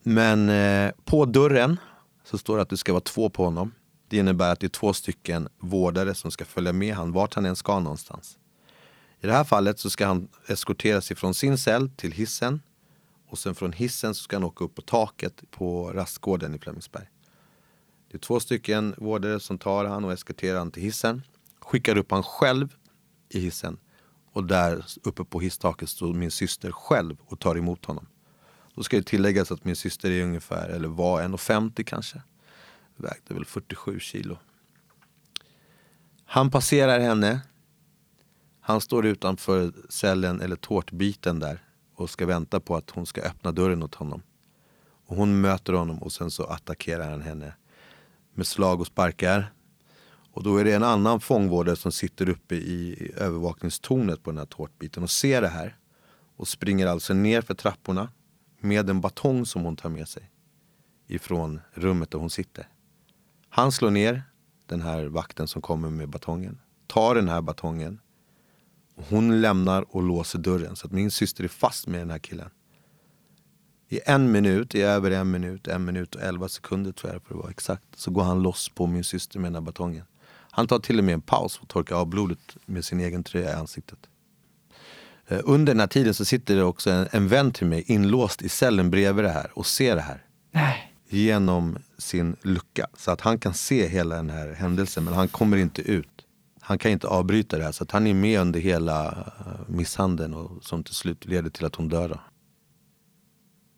Men eh, på dörren så står det att det ska vara två på honom. Det innebär att det är två stycken vårdare som ska följa med honom vart han än ska någonstans. I det här fallet så ska han eskorteras ifrån sin cell till hissen och sen från hissen så ska han åka upp på taket på rastgården i Flemingsberg. Det är två stycken vårdare som tar han och eskorterar han till hissen. Skickar upp han själv i hissen. Och där uppe på hisstaket står min syster själv och tar emot honom. Då ska det tilläggas att min syster är ungefär, eller var 1,50 kanske. Vägde väl 47 kilo. Han passerar henne. Han står utanför cellen eller tårtbiten där och ska vänta på att hon ska öppna dörren åt honom. Och hon möter honom och sen så attackerar han henne med slag och sparkar. Och då är det en annan fångvårdare som sitter uppe i övervakningstornet på den här tårtbiten och ser det här. Och springer alltså ner för trapporna med en batong som hon tar med sig ifrån rummet där hon sitter. Han slår ner den här vakten som kommer med batongen, tar den här batongen. Och hon lämnar och låser dörren så att min syster är fast med den här killen. I en minut, i över en minut, en minut och elva sekunder tror jag för att vara exakt, så går han loss på min syster med den här batongen. Han tar till och med en paus och torkar av blodet med sin egen tröja i ansiktet. Eh, Under den här tiden så sitter det också en, en vän till mig inlåst i cellen bredvid det här och ser det här Nej. genom sin lucka. Så att han kan se hela den här händelsen men han kommer inte ut. Han kan inte avbryta det här så att han är med under hela eh, misshandeln och som till slut leder till att hon dör. Då.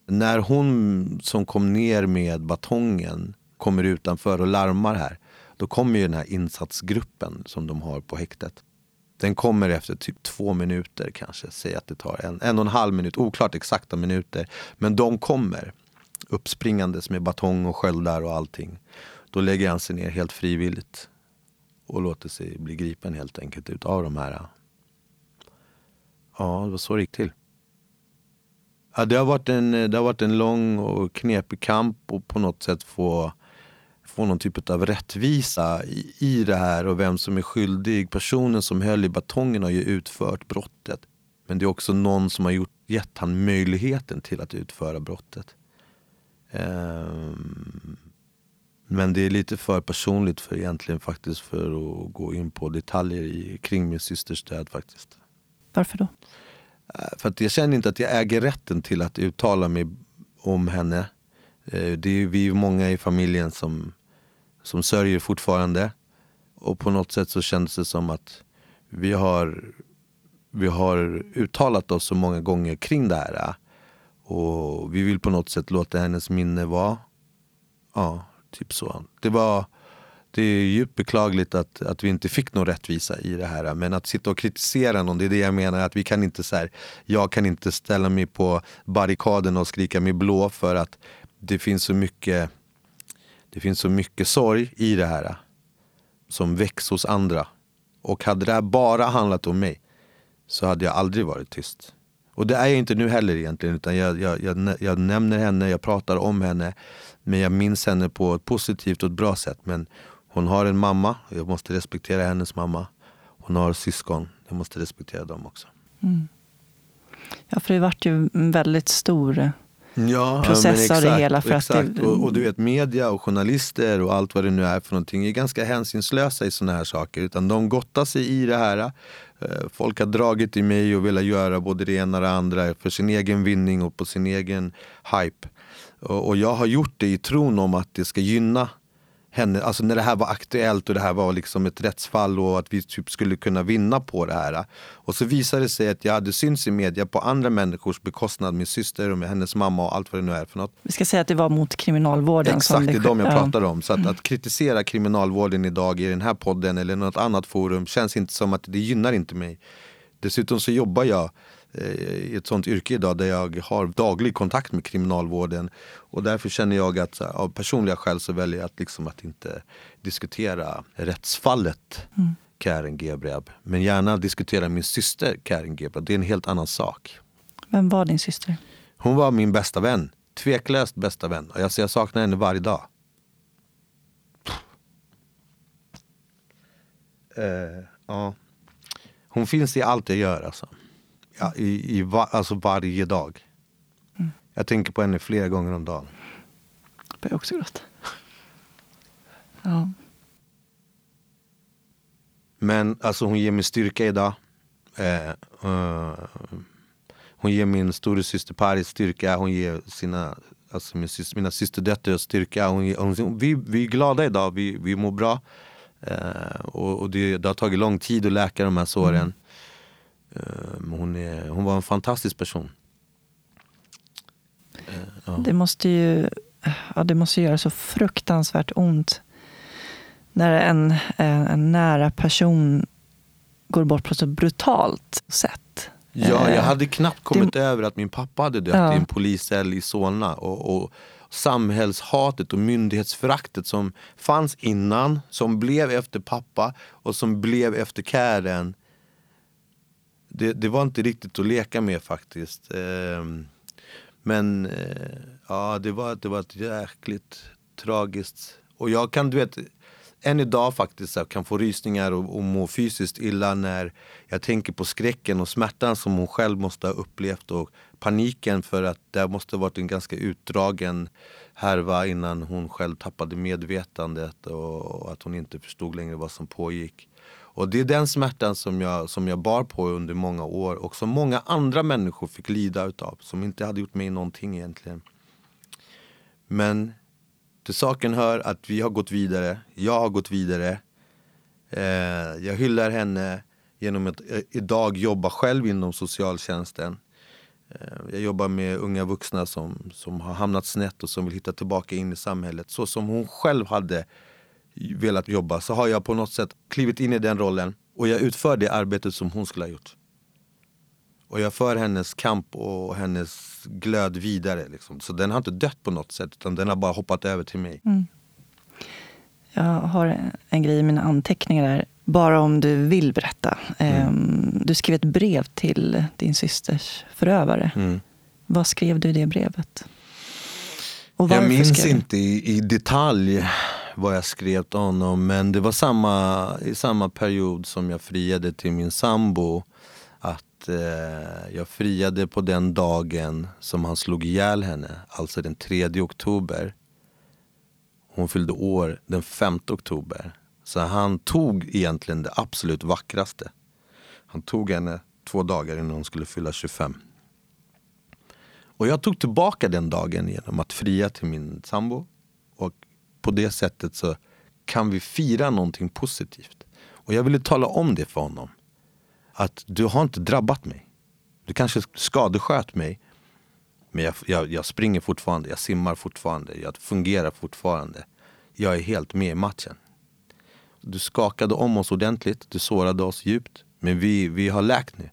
När hon som kom ner med batongen kommer utanför och larmar här då kommer ju den här insatsgruppen som de har på häktet. Den kommer efter typ två minuter kanske. Säg att det tar en, en och en halv minut, oklart exakta minuter. Men de kommer uppspringandes med batong och sköldar och allting. Då lägger han sig ner helt frivilligt och låter sig bli gripen helt enkelt utav de här. Ja, det var så det gick till. Ja, det, har varit en, det har varit en lång och knepig kamp och på något sätt få, få någon typ av rättvisa i, i det här och vem som är skyldig. Personen som höll i batongen har ju utfört brottet. Men det är också någon som har gjort, gett han möjligheten till att utföra brottet. Ehm, men det är lite för personligt för egentligen faktiskt för att gå in på detaljer i, kring min systers död faktiskt. Varför då? Eh, För att jag känner inte att jag äger rätten till att uttala mig om henne. Eh, Det är vi är många i familjen som, som sörjer fortfarande. Och på något sätt så kändes det som att vi har, vi har uttalat oss så många gånger kring det här. Och vi vill på något sätt låta hennes minne vara, ja, typ så. Det var, det är djupt beklagligt att, att vi inte fick någon rättvisa i det här. Men att sitta och kritisera någon, det är det jag menar. Att vi kan inte så här, jag kan inte ställa mig på barrikaden och skrika mig blå för att det finns så mycket, det finns så mycket sorg i det här. Som väcks hos andra. Och hade det här bara handlat om mig så hade jag aldrig varit tyst. Och det är jag inte nu heller egentligen. Utan jag, jag, jag, jag nämner henne, jag pratar om henne. Men jag minns henne på ett positivt och ett bra sätt. Men hon har en mamma, jag måste respektera hennes mamma. Hon har syskon, jag måste respektera dem också. Mm. Ja, för det vart ju en väldigt stor ja, process av det hela. För exakt. Att det... och, och, du vet media och journalister och allt vad det nu är för någonting är ganska hänsynslösa i sådana här saker. Utan de gottar sig i det här. Eh, folk har dragit i mig och velat göra både det ena och det andra för sin egen vinning och på sin egen hype. Och, och jag har gjort det i tron om att det ska gynna henne, alltså när det här var aktuellt och det här var liksom ett rättsfall och att vi typ skulle kunna vinna på det här. Och så visade det sig att jag hade syns i media på andra människors bekostnad, min syster och med hennes mamma och allt vad det nu är för något. Vi ska säga att det var mot kriminalvården. Exakt, det är de jag pratar om. Så att, mm. att kritisera kriminalvården idag i den här podden eller något annat forum känns inte som att det gynnar inte mig. Dessutom så jobbar jag i ett sånt yrke idag där jag har daglig kontakt med kriminalvården. Och därför känner jag att av personliga skäl så väljer jag att, liksom att inte diskutera rättsfallet mm. Karen Gebreb. Men gärna diskutera min syster Karen Gebreb. Det är en helt annan sak. Vem var din syster? Hon var min bästa vän. Tveklöst bästa vän. Och jag, jag saknar henne varje dag. Uh, ja. Hon finns i allt jag gör alltså ja, i, i va, alltså varje dag. Mm. Jag tänker på henne flera gånger om dagen. Det är också gott. Ja. Men alltså hon ger mig styrka idag. Eh, uh, hon ger min storasyster Paris styrka. Hon ger sina, alltså min syster, mina systerdöttrar styrka. Hon, hon, vi, vi är glada idag, vi, vi mår bra. Uh, och, och det, det, har tagit lång tid att läka de här såren. Ehm, hon, är, hon var en fantastisk person. Ja. Det måste ju ja, det måste göra så fruktansvärt ont när en, en nära person går bort på så brutalt sätt. Ja, jag hade knappt kommit det... över att min pappa hade dött ja. i en poliscell i Solna. Och, och samhällshatet och myndighetsföraktet som fanns innan, som blev efter pappa och som blev efter Karen det, det, var inte riktigt att leka med faktiskt. Ehm, men eh, ja, det var, det var ett jäkligt tragiskt. Och jag kan, du vet, än idag faktiskt kan få rysningar och, och må fysiskt illa när jag tänker på skräcken och smärtan som hon själv måste ha upplevt och paniken för att det måste ha varit en ganska utdragen härva innan hon själv tappade medvetandet och, och att hon inte förstod längre vad som pågick. Och det är den smärtan som jag, som jag bar på under många år och som många andra människor fick lida utav. Som inte hade gjort mig någonting egentligen. Men till saken hör att vi har gått vidare. Jag har gått vidare. Eh, jag hyllar henne genom att eh, idag jobba själv inom socialtjänsten. Eh, jag jobbar med unga vuxna som, som har hamnat snett och som vill hitta tillbaka in i samhället. Så som hon själv hade velat jobba så har jag på något sätt klivit in i den rollen och jag utför det arbetet som hon skulle ha gjort. Och jag för hennes kamp och hennes glöd vidare. Liksom. Så den har inte dött på något sätt utan den har bara hoppat över till mig. Mm. Jag har en grej i mina anteckningar där. Bara om du vill berätta. Mm. Ehm, du skrev ett brev till din systers förövare. Mm. Vad skrev du i det brevet? jag minns inte i, i detalj vad jag skrev till honom. Men det var samma, i samma period som jag friade till min sambo. Att eh, jag friade på den dagen som han slog ihjäl henne. Alltså den 3 oktober. Hon fyllde år den 5 oktober. Så han tog egentligen det absolut vackraste. Han tog henne två dagar innan hon skulle fylla 25. Och jag tog tillbaka den dagen genom att fria till min sambo. På det sättet så kan vi fira någonting positivt. Och jag ville tala om det för honom. Att du har inte drabbat mig. Du kanske skadesköt mig. Men jag, jag, jag springer fortfarande, jag simmar fortfarande, jag fungerar fortfarande. Jag är helt med i matchen. du skakade om oss ordentligt, du sårade oss djupt. Men vi, vi har läkt nu.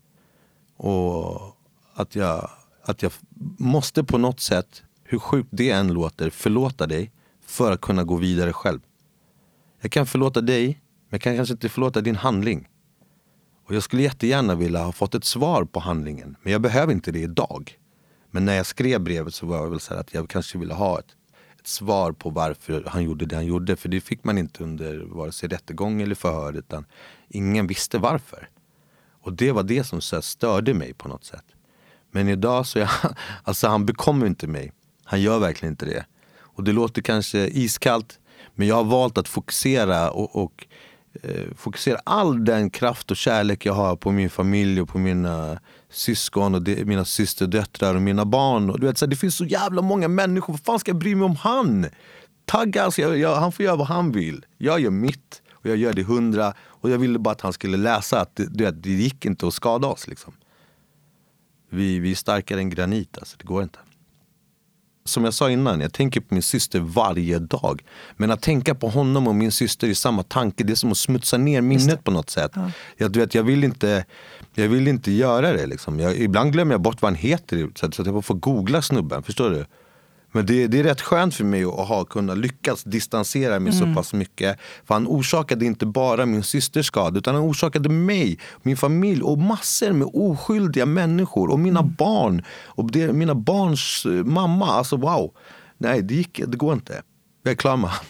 Och att jag, att jag måste på något sätt, hur sjukt det än låter, förlåta dig för att kunna gå vidare själv. Jag kan förlåta dig, men jag kan kanske inte förlåta din handling. Och jag skulle jättegärna vilja ha fått ett svar på handlingen, men jag behöver inte det idag. Men när jag skrev brevet så var jag väl så att jag kanske ville ha ett, ett svar på varför han gjorde det han gjorde. För det fick man inte under vare sig rättegång eller förhör, utan ingen visste varför. Och det var det som så störde mig på något sätt. Men idag så, jag, alltså han bekommer inte mig. Han gör verkligen inte det. Och det låter kanske iskallt, men jag har valt att fokusera och, och eh, fokusera all den kraft och kärlek jag har på min familj och på mina syskon och de, mina systerdöttrar och mina barn. Och du vet, så det finns så jävla många människor, vad fan ska jag bry mig om han? Tagga, alltså, jag, jag, han får göra vad han vill. Jag gör mitt och jag gör det hundra. Och jag ville bara att han skulle läsa att det, vet, det gick inte att skada oss. Liksom. Vi, vi är starkare än granit, alltså, det går inte. Som jag sa innan, jag tänker på min syster varje dag. Men att tänka på honom och min syster i samma tanke, det är som att smutsa ner minnet på något sätt. Ja. Jag, du vet, jag, vill inte, jag vill inte göra det. Liksom. Jag, ibland glömmer jag bort vad han heter, så att jag får googla snubben. Förstår du? Men det, det, är rätt skönt för mig att ha kunnat lyckas distansera mig mm. så pass mycket. För han orsakade inte bara min systers skada utan han orsakade mig, min familj och massor med oskyldiga människor och mina mm. barn. Och det, mina barns eh, mamma. Alltså wow. Nej, det, gick, det går inte. Jag är klar med han.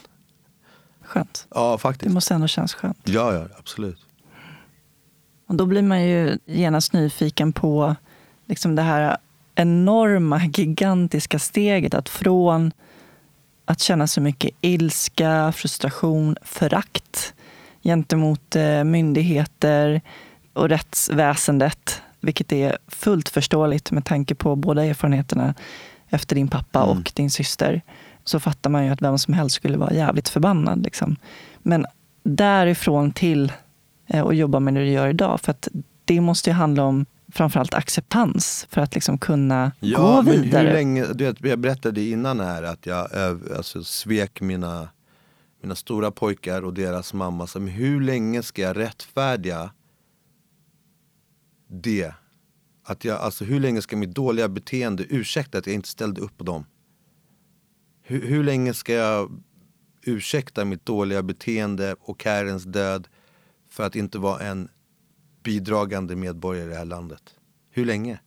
Skönt. Ja, faktiskt. Det måste ändå kännas skönt. Ja, ja, absolut. Och då blir man ju genast nyfiken på liksom det här enorma, gigantiska steget att från att känna så mycket ilska, frustration, förakt gentemot eh, myndigheter och rättsväsendet, vilket är fullt förståeligt med tanke på båda erfarenheterna efter din pappa mm. och din syster, så fattar man ju att vem som helst skulle vara jävligt förbannad. Liksom. Men därifrån till eh, att jobba med det du gör idag, för att det måste ju handla om framförallt acceptans för att liksom kunna ja, gå vidare. hur länge, du vet, jag berättade innan här att jag alltså, svek mina, mina stora pojkar och deras mamma. Så, hur länge ska jag rättfärdiga det? Att jag, alltså, hur länge ska mitt dåliga beteende ursäkta att jag inte ställde upp på dem? Hur, hur länge ska jag ursäkta mitt dåliga beteende och Karens död för att inte vara en bidragande medborgare i det här landet. Hur länge?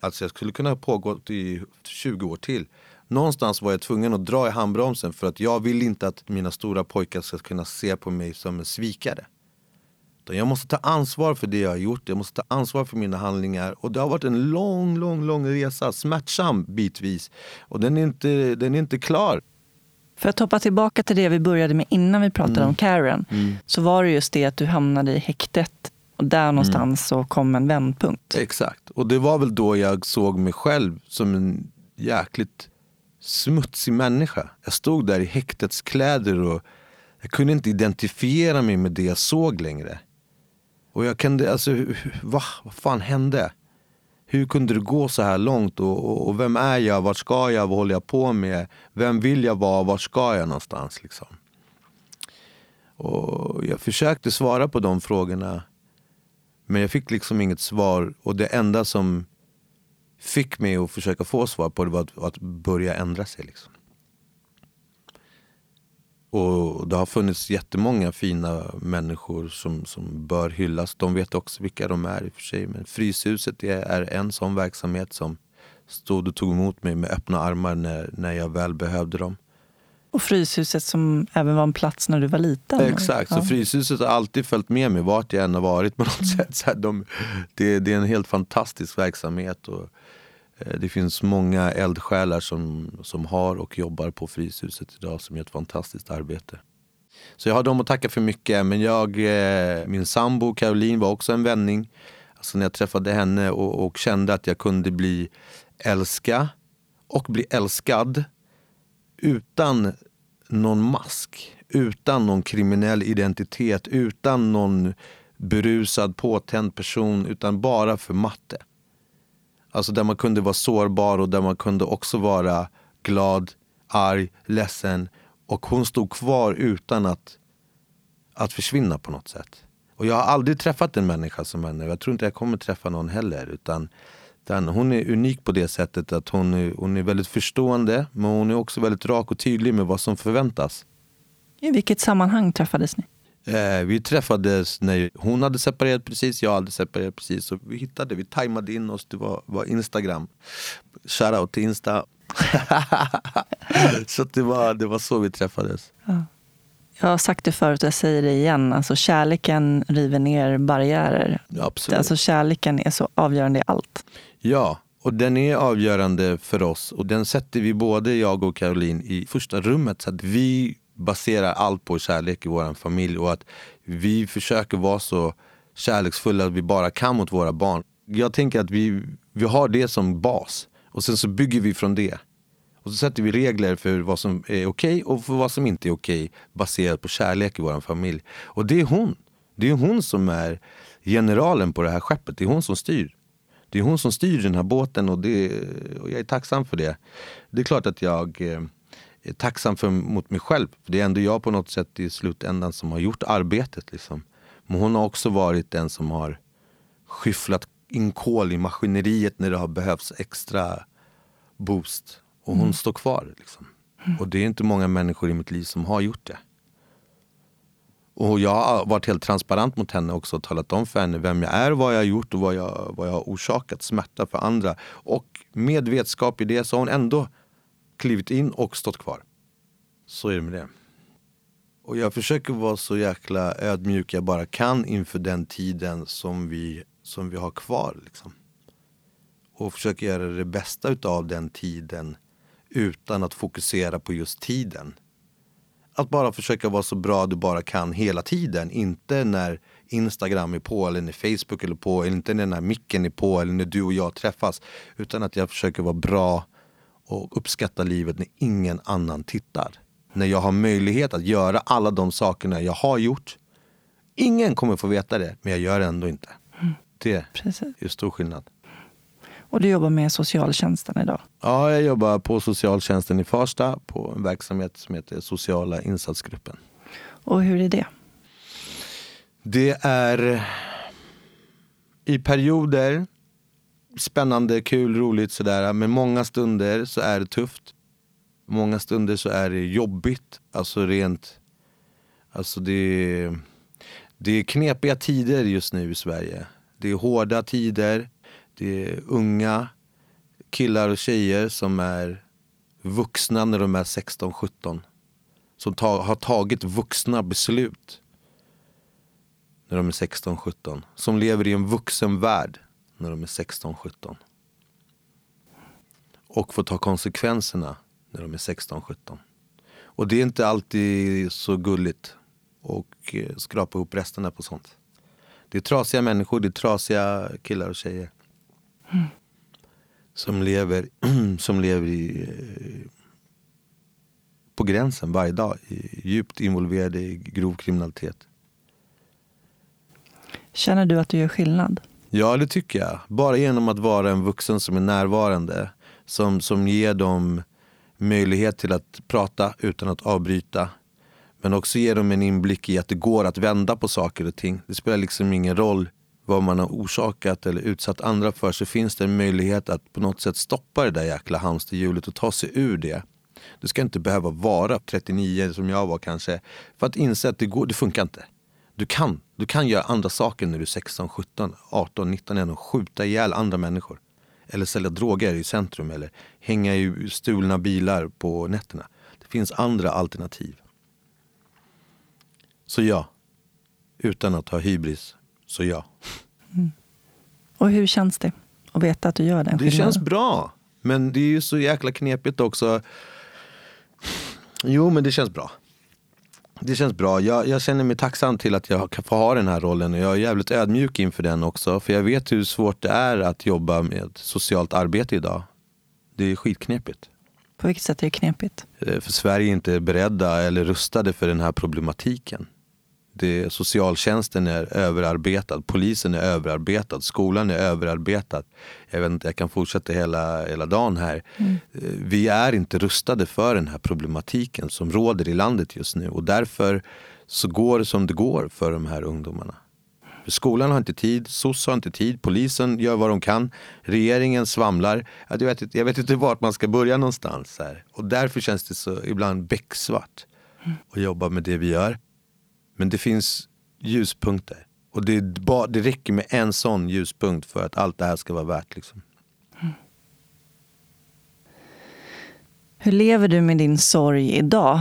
Alltså jag skulle kunna ha pågått i 20 år till. Någonstans var jag tvungen att dra i handbromsen för att jag vill inte att mina stora pojkar ska kunna se på mig som en svikare. Jag måste ta ansvar för det jag har gjort, jag måste ta ansvar för mina handlingar. Och det har varit en lång, lång, lång resa, smärtsam bitvis. Och den är inte, den är inte klar. För att hoppa tillbaka till det vi började med innan vi pratade mm. om Karen, mm. så var det just det att du hamnade i häktet och där mm. någonstans mm. så kom en vändpunkt. Exakt. Och det var väl då jag såg mig själv som en jäkligt smutsig människa. Jag stod där i häktets kläder och jag kunde inte identifiera mig med det jag såg längre. Och jag kunde, alltså, va? Vad fan hände? Hur kunde det gå så här långt? Och, och, och, vem är jag? Vart ska jag? Vad håller jag på med? Vem vill jag vara? Vart ska jag någonstans? Liksom? Och jag försökte svara på de frågorna men jag fick liksom inget svar och det enda som fick mig att försöka få svar på det var att, att börja ändra sig. Liksom. Och det har funnits jättemånga fina människor som, som bör hyllas. De vet också vilka de är i och för sig. Men Fryshuset är, en sån verksamhet som stod och tog emot mig med öppna armar när, när jag väl behövde dem. Och Fryshuset som även var en plats när du var liten? Exakt, ja. så Fryshuset har alltid följt med mig vart jag än har varit på något sätt. Så de, det, det, är en helt fantastisk verksamhet. Och, eh, det finns många eldsjälar som, som har och jobbar på Fryshuset idag som gör ett fantastiskt arbete. Så jag har dem att tacka för mycket. Men jag, eh, min sambo Caroline var också en vändning. Alltså när jag träffade henne och, och kände att jag kunde bli älska och bli älskad utan någon mask, utan någon kriminell identitet, utan någon berusad, påtänd person, utan bara för matte. Alltså där man kunde vara sårbar och där man kunde också vara glad, arg, ledsen. Och hon stod kvar utan att, att försvinna på något sätt. Och jag har aldrig träffat en människa som henne. Jag tror inte jag kommer träffa någon heller. Utan, utan hon är unik på det sättet att hon är, hon är väldigt förstående. Men hon är också väldigt rak och tydlig med vad som förväntas. I vilket sammanhang träffades ni? Eh, vi träffades när hon hade separerat precis, jag hade separerat precis. Så vi hittade, vi tajmade in oss, det var, var Instagram. Shoutout till Insta. så det var, det var så vi träffades. Ja. Jag har sagt det förut och jag säger det igen. Alltså, kärleken river ner barriärer. Absolut. Alltså, kärleken är så avgörande i allt. Ja, och den är avgörande för oss. Och den sätter vi både jag och Caroline i första rummet. Så att vi baserar allt på kärlek i vår familj. Och att vi försöker vara så kärleksfulla vi bara kan mot våra barn. Jag tänker att vi, vi har det som bas. Och sen så bygger vi från det. Och så sätter vi regler för vad som är okej okay och för vad som inte är okej okay, baserat på kärlek i vår familj. Och det är hon. Det är hon som är generalen på det här skeppet. Det är hon som styr. Det är hon som styr den här båten och, det, och jag är tacksam för det. Det är klart att jag eh, är tacksam för, mot mig själv. För Det är ändå jag på något sätt i slutändan som har gjort arbetet. Liksom. Men hon har också varit den som har skyfflat in kol i maskineriet när det har behövts extra boost. Och hon mm. står kvar. Liksom. Och det är inte många människor i mitt liv som har gjort det. Och jag har varit helt transparent mot henne också och talat om för henne vem jag är, vad jag har gjort och vad jag, vad jag har orsakat smärta för andra. Och med vetskap i det så har hon ändå klivit in och stått kvar. Så är det med det. Och jag försöker vara så jäkla ödmjuk jag bara kan inför den tiden som vi, som vi har kvar. Liksom. Och försöker göra det bästa av den tiden utan att fokusera på just tiden. Att bara försöka vara så bra du bara kan hela tiden. Inte när Instagram är på eller när Facebook är på, eller inte när den här micken är på eller när du och jag träffas. Utan att jag försöker vara bra och uppskatta livet när ingen annan tittar. När jag har möjlighet att göra alla de sakerna jag har gjort. Ingen kommer få veta det, men jag gör det ändå inte. Mm. Det Precis. är stor skillnad. Och du jobbar med socialtjänsten idag? Ja, jag jobbar på socialtjänsten i Farsta på en verksamhet som heter Sociala insatsgruppen. Och hur är det? Det är i perioder spännande, kul, roligt sådär. Men många stunder så är det tufft. Många stunder så är det jobbigt. Alltså rent... Alltså det, det är knepiga tider just nu i Sverige. Det är hårda tider. Det är unga killar och tjejer som är vuxna när de är 16-17. Som ta, har tagit vuxna beslut när de är 16-17. Som lever i en vuxen värld när de är 16-17. Och får ta konsekvenserna när de är 16-17. Och det är inte alltid så gulligt och eh, skrapa ihop resterna på sånt. Det är trasiga människor, det är trasiga killar och tjejer. Som lever, som lever i, eh, på gränsen varje dag. Djupt involverade i grov kriminalitet. Känner du att du gör skillnad? Ja, det tycker jag. Bara genom att vara en vuxen som är närvarande. Som, som ger dem möjlighet till att prata utan att avbryta. Men också ger dem en inblick i att det går att vända på saker och ting. Det spelar liksom ingen roll vad man har orsakat eller utsatt andra för så finns det en möjlighet att på något sätt stoppa det där jäkla hamsterhjulet och ta sig ur det. Du ska inte behöva vara 39 som jag var kanske för att inse att det, går, det funkar inte. Du kan, du kan göra andra saker när du är 16, 17, 18, 19 än att skjuta ihjäl andra människor. Eller sälja droger i centrum eller hänga i stulna bilar på nätterna. Det finns andra alternativ. Så ja, utan att ha hybris så ja. Mm. Och hur känns det att veta att du gör den skillnaden? Det känns bra. Men det är ju så jäkla knepigt också. Jo, men det känns bra. Det känns bra. Jag, jag, känner mig tacksam till att jag kan få ha den här rollen. Jag är jävligt ödmjuk inför den också. För jag vet hur svårt det är att jobba med socialt arbete idag. Det är skitknepigt. På vilket sätt är det knepigt? Eh, för Sverige är inte beredda eller rustade för den här problematiken det, socialtjänsten är överarbetad, polisen är överarbetad, skolan är överarbetad. Jag, vet inte, jag kan fortsätta hela, hela dagen här. Mm. Vi är inte rustade för den här problematiken som råder i landet just nu och därför så går det som det går för de här ungdomarna. Skolan har inte tid, SOS har inte tid, polisen gör vad de kan, regeringen svamlar. Jag vet, jag vet inte vart man ska börja någonstans. Här. Och därför känns det så ibland becksvart att jobba med det vi gör. Men det finns ljuspunkter. Och det, bara, det räcker med en sån ljuspunkt för att allt det här ska vara värt. Liksom. Hur lever du med din sorg idag?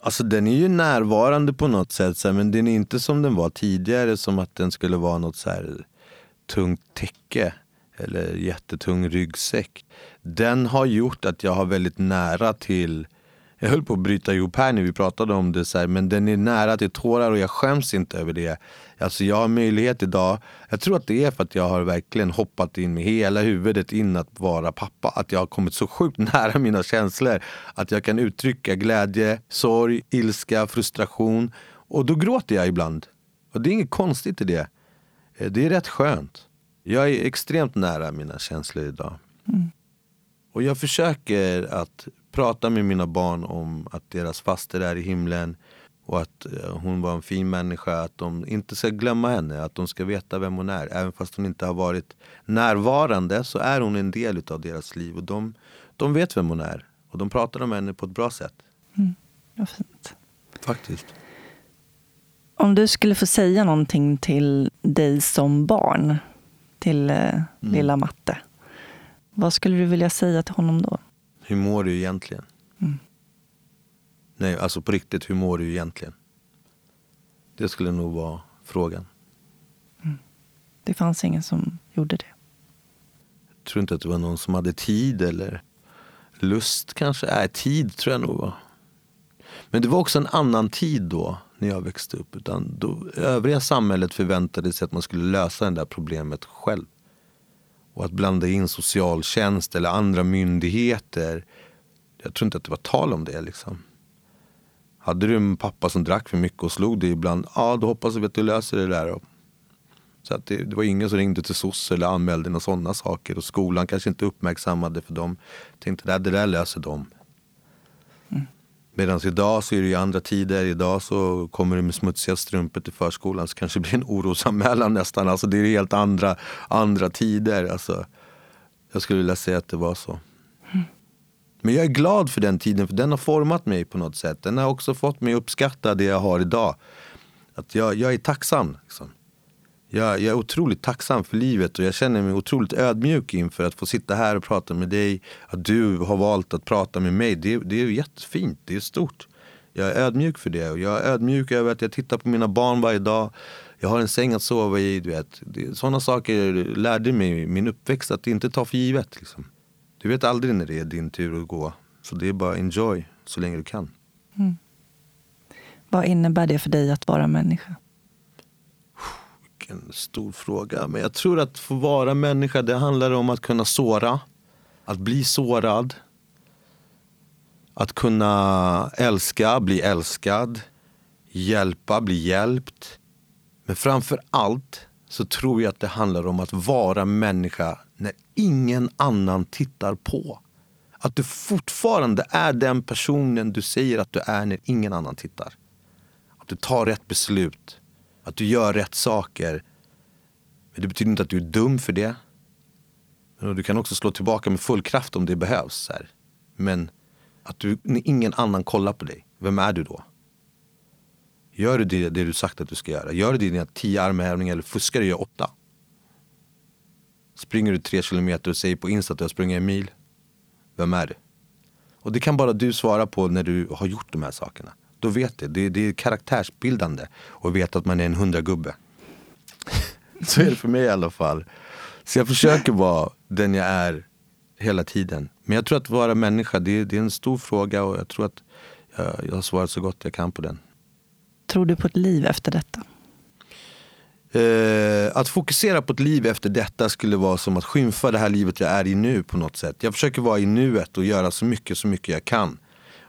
Alltså den är ju närvarande på något sätt, men den är inte som den var tidigare, som att den skulle vara något så här tungt täcke eller jättetung ryggsäck. Den har gjort att jag har väldigt nära till jag höll på att bryta ihop här när vi pratade om det, så här, men den är nära till tårar och jag skäms inte över det. Alltså jag har möjlighet idag, jag tror att det är för att jag har verkligen hoppat in med hela huvudet in att vara pappa. Att jag har kommit så sjukt nära mina känslor. Att jag kan uttrycka glädje, sorg, ilska, frustration. Och då gråter jag ibland. Och det är inget konstigt i det. Eh, det är rätt skönt. Jag är extremt nära mina känslor idag. Mm. Och jag försöker att prata med mina barn om att deras faster är i himlen och att eh, hon var en fin människa. Att de inte ska glömma henne, att de ska veta vem hon är. Även fast hon inte har varit närvarande så är hon en del av deras liv. Och de, de vet vem hon är. Och de pratar om henne på ett bra sätt. Mm, vad fint. Faktiskt. Om du skulle få säga någonting till dig som barn, till eh, mm. lilla Matte. Vad skulle du vilja säga till honom då? Hur mår du egentligen? Mm. Nej, alltså på riktigt, hur mår du egentligen? Det skulle nog vara frågan. Mm. Det fanns ingen som gjorde det? Jag tror inte att det var någon som hade tid eller lust kanske. Nej, tid tror jag nog var. Men det var också en annan tid då, när jag växte upp. Utan då, övriga samhället förväntade sig att man skulle lösa det där problemet själv. Och att blanda in socialtjänst eller andra myndigheter. Jag tror inte att det var tal om det. Liksom. Hade du en pappa som drack för mycket och slog dig ibland, ja då hoppas vi att du löser det där. Så att det, det var ingen som ringde till SOS eller anmälde några sådana saker. Och skolan kanske inte uppmärksammade för dem. Tänkte att det där löser de. Medan idag så är det ju andra tider. Idag så kommer du med smutsiga strumpor till förskolan så kanske det blir en orosanmälan nästan. Alltså det är helt andra, andra tider. Alltså, jag skulle vilja säga att det var så. Men jag är glad för den tiden för den har format mig på något sätt. Den har också fått mig att uppskatta det jag har idag. Att jag, jag är tacksam. Liksom. Jag, jag, är otroligt tacksam för livet och jag känner mig otroligt ödmjuk inför att få sitta här och prata med dig. Att du har valt att prata med mig. Det, det är jättefint, det är stort. Jag är ödmjuk för det och jag är ödmjuk över att jag tittar på mina barn varje dag. Jag har en säng att sova i. Du vet. Sådana saker lärde mig min uppväxt att inte ta för givet. Liksom. Du vet aldrig när det är din tur att gå. Så det är bara enjoy så länge du kan. Mm. Vad innebär det för dig att vara människa? En stor fråga. Men jag tror att få vara människa, det handlar om att kunna såra. Att bli sårad. Att kunna älska, bli älskad. Hjälpa, bli hjälpt. Men framför allt så tror jag att det handlar om att vara människa när ingen annan tittar på. Att du fortfarande är den personen du säger att du är när ingen annan tittar. Att du tar rätt beslut att du gör rätt saker. Men det betyder inte att du är dum för det. du kan också slå tillbaka med full kraft om det behövs. Här. Men att du, ingen annan kollar på dig, vem är du då? Gör du det, det du sagt att du ska göra? Gör du dina tio armhävningar eller fuskar du och gör åtta? Springer du tre kilometer och säger på Insta att du har sprungit en mil? Vem är du? Och det kan bara du svara på när du har gjort de här sakerna. Då vet det. det. Det är karaktärsbildande att veta att man är en hundragubbe. Så är det för mig i alla fall. Så jag försöker vara den jag är hela tiden. Men jag tror att vara människa, det är, det är en stor fråga och jag tror att jag, jag har svarat så gott jag kan på den. Tror du på ett liv efter detta? Eh, att fokusera på ett liv efter detta skulle vara som att skymfa det här livet jag är i nu på något sätt. Jag försöker vara i nuet och göra så mycket, så mycket jag kan.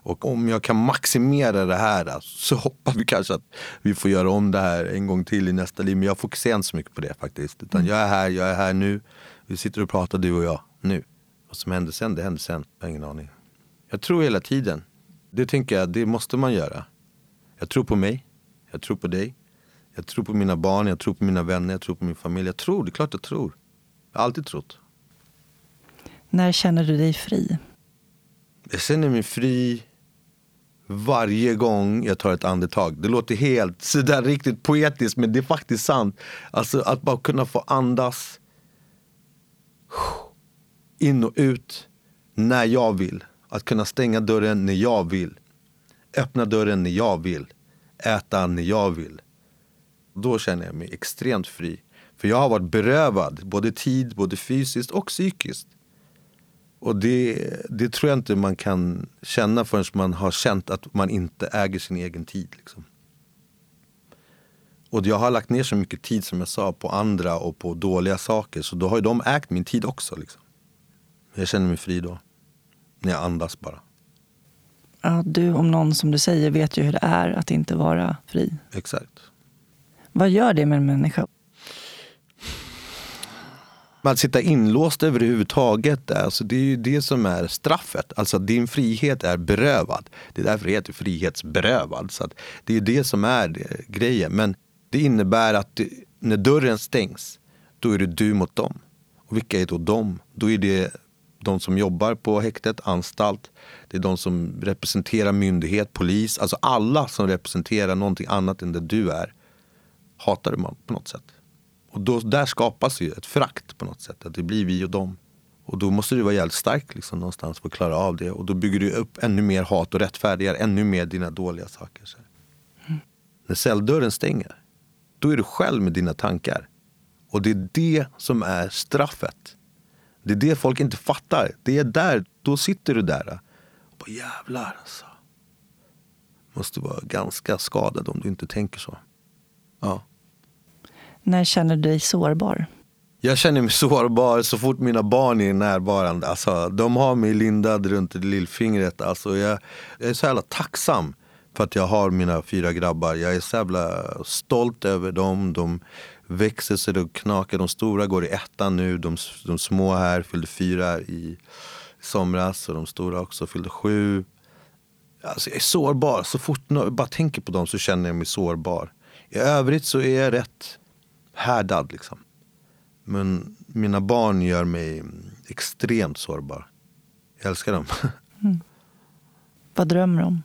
Och om jag kan maximera det här så hoppas vi kanske att vi får göra om det här en gång till i nästa liv. Men jag fokuserar inte så mycket på det faktiskt. Utan jag är här, jag är här nu. Vi sitter och pratar du och jag nu. Vad som händer sen, det händer sen. Jag har ingen aning. Jag tror hela tiden. Det tänker jag, det måste man göra. Jag tror på mig. Jag tror på dig. Jag tror på mina barn, jag tror på mina vänner, jag tror på min familj. Jag tror, det är klart jag tror. Jag har alltid trott. När känner du dig fri? Jag känner mig fri varje gång jag tar ett andetag. Det låter helt sådär riktigt poetiskt men det är faktiskt sant. Alltså att bara kunna få andas in och ut när jag vill. Att kunna stänga dörren när jag vill. Öppna dörren när jag vill. Äta när jag vill. Då känner jag mig extremt fri. För jag har varit berövad både tid, både fysiskt och psykiskt. Och det, det tror jag inte man kan känna förrän man har känt att man inte äger sin egen tid. Liksom. Och jag har lagt ner så mycket tid som jag sa på andra och på dåliga saker. Så då har ju de ägt min tid också. Liksom. Jag känner mig fri då. När jag andas bara. Ja, du om någon som du säger vet ju hur det är att inte vara fri. Exakt. Vad gör det med en människa? Att sitta inlåst överhuvudtaget, alltså det är ju det som är straffet. Alltså att din frihet är berövad. Det är därför det heter frihetsberövad. Så det är det som är det, grejen. Men det innebär att det, när dörren stängs, då är det du mot dem. Och vilka är då de? Då är det de som jobbar på häktet, anstalt. Det är de som representerar myndighet, polis. Alltså alla som representerar någonting annat än det du är hatar man på något sätt. Och då, där skapas ju ett frakt på något sätt. Att det blir vi och dem. Och då måste du vara jävligt stark liksom, någonstans för att klara av det. Och då bygger du upp ännu mer hat och rättfärdigar ännu mer dina dåliga saker. Mm. När celldörren stänger, då är du själv med dina tankar. Och det är det som är straffet. Det är det folk inte fattar. Det är där, då sitter du där. Och bara, jävlar alltså. Måste vara ganska skadad om du inte tänker så. Ja. När känner du dig sårbar? Jag känner mig sårbar så fort mina barn är närvarande. Alltså, de har mig lindad runt lillfingret. Alltså, jag, jag är så jävla tacksam för att jag har mina fyra grabbar. Jag är så jävla stolt över dem. De växer så det knakar. De stora går i ettan nu. De, de små här fyllde fyra i somras och de stora också fyllde sju. Alltså, jag är sårbar. Så fort jag bara tänker på dem så känner jag mig sårbar. I övrigt så är jag rätt härdad. Liksom. Men mina barn gör mig extremt sårbar. Jag älskar dem. Mm. Vad drömmer du om?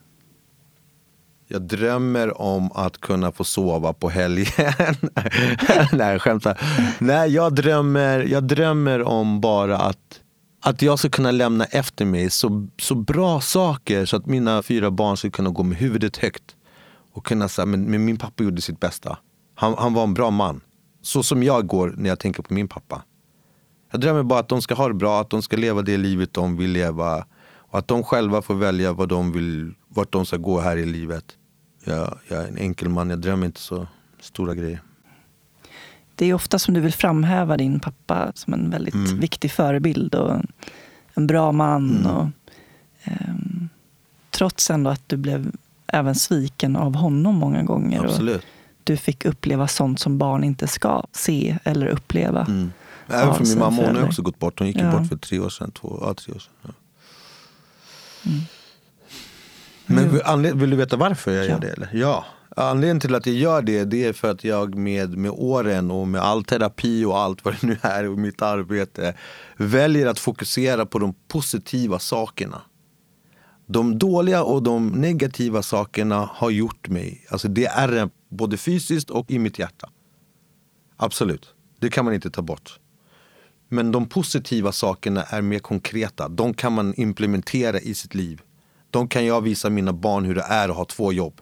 Jag drömmer om att kunna få sova på helgen. Nej, jag skämtar. Nej, jag drömmer, jag drömmer om bara att, att jag ska kunna lämna efter mig så, så bra saker så att mina fyra barn ska kunna gå med huvudet högt. Och kunna säga, men, men min pappa gjorde sitt bästa. Han, han var en bra man. Så som jag går när jag tänker på min pappa. Jag drömmer bara att de ska ha det bra, att de ska leva det livet de vill leva. Och att de själva får välja vad de vill, vart de ska gå här i livet. Jag, jag är en enkel man, jag drömmer inte så stora grejer. Det är ofta som du vill framhäva din pappa som en väldigt mm. viktig förebild och en bra man. Mm. Och, um, trots ändå att du blev även sviken av honom många gånger. Absolut. Och du fick uppleva sånt som barn inte ska se eller uppleva. Mm. Även för min mamma, hon har också gått bort. Hon gick ja. bort för tre år sedan. Två, ja, tre år sedan. Ja. Mm. Men vill du veta varför jag ja. gör det? Eller? Ja. Anledningen till att jag gör det, det är för att jag med, med åren och med all terapi och allt vad det nu är och mitt arbete väljer att fokusera på de positiva sakerna. De dåliga och de negativa sakerna har gjort mig, alltså det är både fysiskt och i mitt hjärta. Absolut, det kan man inte ta bort. Men de positiva sakerna är mer konkreta. De kan man implementera i sitt liv. De kan jag visa mina barn hur det är att ha två jobb.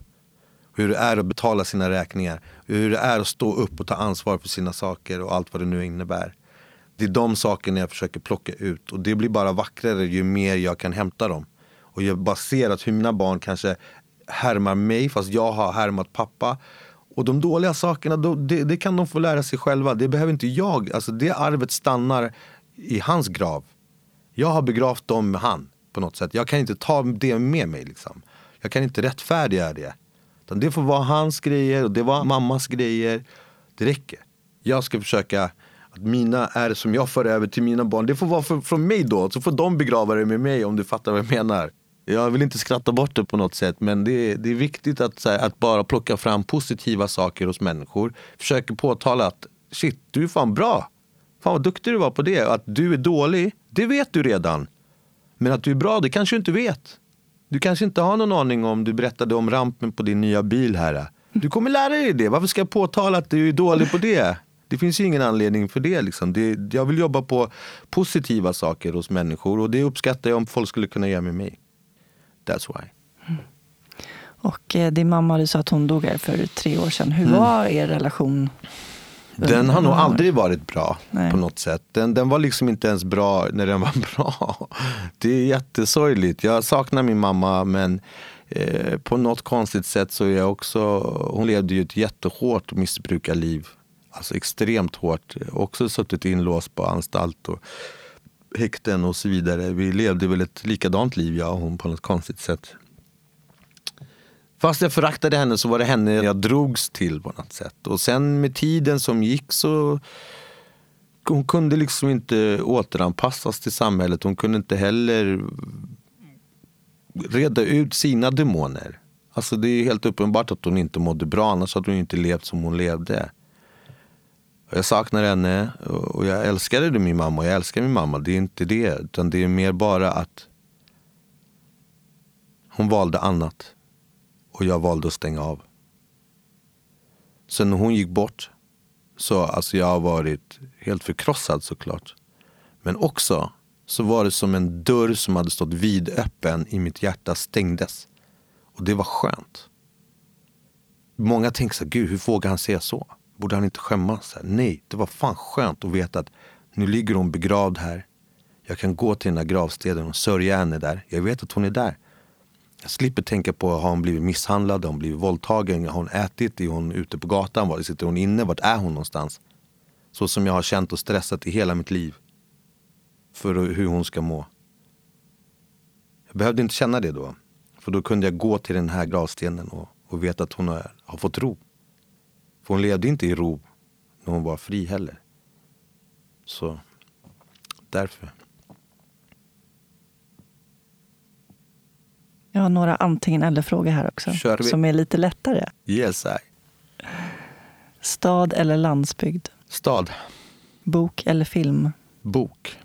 Hur det är att betala sina räkningar. Hur det är att stå upp och ta ansvar för sina saker och allt vad det nu innebär. Det är de sakerna jag försöker plocka ut och det blir bara vackrare ju mer jag kan hämta dem. Och jag bara ser att hur mina barn kanske härmar mig fast jag har härmat pappa. Och de dåliga sakerna, då, det, det, kan de få lära sig själva. Det behöver inte jag. Alltså det arvet stannar i hans grav. Jag har begravt dem med han. på något sätt. Jag kan inte ta det med mig. Liksom. Jag kan inte rättfärdiga det. Utan det får vara hans grejer och det var mammas grejer. Det räcker. Jag ska försöka att mina är som jag för över till mina barn. Det får vara för, från mig då. Så får de begrava det med mig om du fattar vad jag menar. Jag vill inte skratta bort det på något sätt men det är, det är viktigt att, här, att bara plocka fram positiva saker hos människor. Försöker påtala att shit, du är fan bra. Fan vad duktig du var på det. Att du är dålig, det vet du redan. Men att du är bra, det kanske du inte vet. Du kanske inte har någon aning om du berättade om rampen på din nya bil här. Du kommer lära dig det. Varför ska jag påtala att du är dålig på det? Det finns ju ingen anledning för det. Liksom. det. Jag vill jobba på positiva saker hos människor och det uppskattar jag om folk skulle kunna göra med mig. That's why. Mm. Och eh, din mamma, du sa att hon dog här för tre år sedan. Hur mm. var er relation? Den har nog aldrig varit bra Nej. på något sätt. Den, den var liksom inte ens bra när den var bra. Det är jättesorgligt. Jag saknar min mamma men eh, på något konstigt sätt så är jag också, hon levde ju ett jättehårt missbrukarliv. Alltså extremt hårt. Också suttit inlåst på anstalt och häkten och så vidare. Vi levde väl ett likadant liv jag och hon på något konstigt sätt. Fast jag föraktade henne så var det henne jag drogs till på något sätt. Och sen med tiden som gick så hon kunde liksom inte återanpassas till samhället. Hon kunde inte heller reda ut sina demoner. Alltså det är helt uppenbart att hon inte mådde bra, annars hade hon inte levt som hon levde. Jag saknar henne och jag älskade min mamma och jag älskar min mamma. Det är inte det, utan det är mer bara att hon valde annat och jag valde att stänga av. Sen när hon gick bort så alltså jag har varit helt förkrossad såklart. Men också så var det som en dörr som hade stått vidöppen i mitt hjärta stängdes. Och det var skönt. Många tänker så gud hur vågar han säga så? Borde han inte skämmas? Nej, det var fan skönt att veta att nu ligger hon begravd här. Jag kan gå till den här gravstenen och sörja henne där. Jag vet att hon är där. Jag slipper tänka på, har hon blivit misshandlad, har hon blivit våldtagen, har hon ätit, är hon ute på gatan, var sitter hon inne, vart är hon någonstans? Så som jag har känt och stressat i hela mitt liv. För hur hon ska må. Jag behövde inte känna det då. För då kunde jag gå till den här gravstenen och, och veta att hon har, har fått ro. För hon levde inte i ro när hon var fri heller. Så därför. Jag har några antingen eller-frågor här också. Som är lite lättare. Yes, I. Stad eller landsbygd? Stad. Bok eller film? Bok.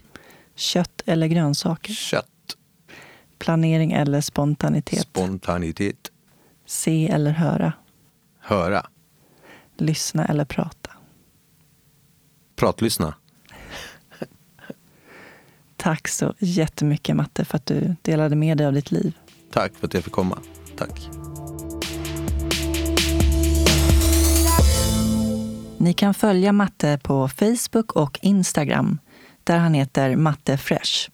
Kött eller grönsaker? Kött. Planering eller spontanitet? Spontanitet. Se eller höra? Höra. Lyssna eller prata? Pratlyssna. Tack så jättemycket Matte för att du delade med dig av ditt liv. Tack för att jag fick komma. Tack. Ni kan följa Matte på Facebook och Instagram där han heter Matte Fresh.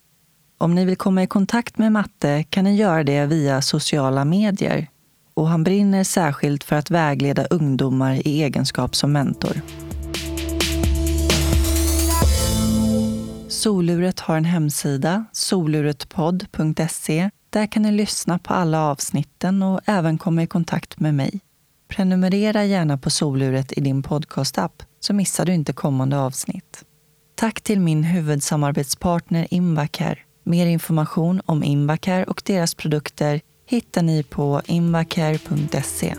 Om ni vill komma i kontakt med Matte kan ni göra det via sociala medier och han brinner särskilt för att vägleda ungdomar i egenskap som mentor. Soluret har en hemsida, soluretpodd.se. Där kan ni lyssna på alla avsnitten och även komma i kontakt med mig. Prenumerera gärna på Soluret i din podcastapp så missar du inte kommande avsnitt. Tack till min huvudsamarbetspartner Invacare. Mer information om Invacare och deras produkter hittar ni på invacare.se.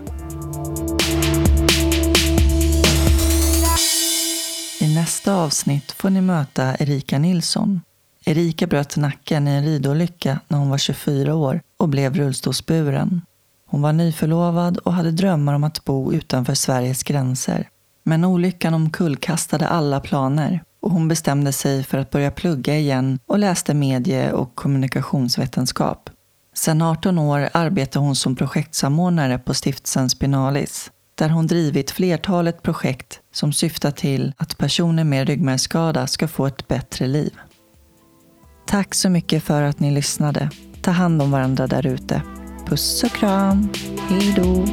I nästa avsnitt får ni möta Erika Nilsson. Erika bröt nacken i en ridolycka när hon var 24 år och blev rullstolsburen. Hon var nyförlovad och hade drömmar om att bo utanför Sveriges gränser. Men olyckan omkullkastade alla planer och hon bestämde sig för att börja plugga igen och läste medie och kommunikationsvetenskap. Sedan 18 år arbetar hon som projektsamordnare på stiftelsen Spinalis där hon drivit flertalet projekt som syftar till att personer med ryggmärgsskada ska få ett bättre liv. Tack så mycket för att ni lyssnade. Ta hand om varandra där ute. Puss och kram. Hej då.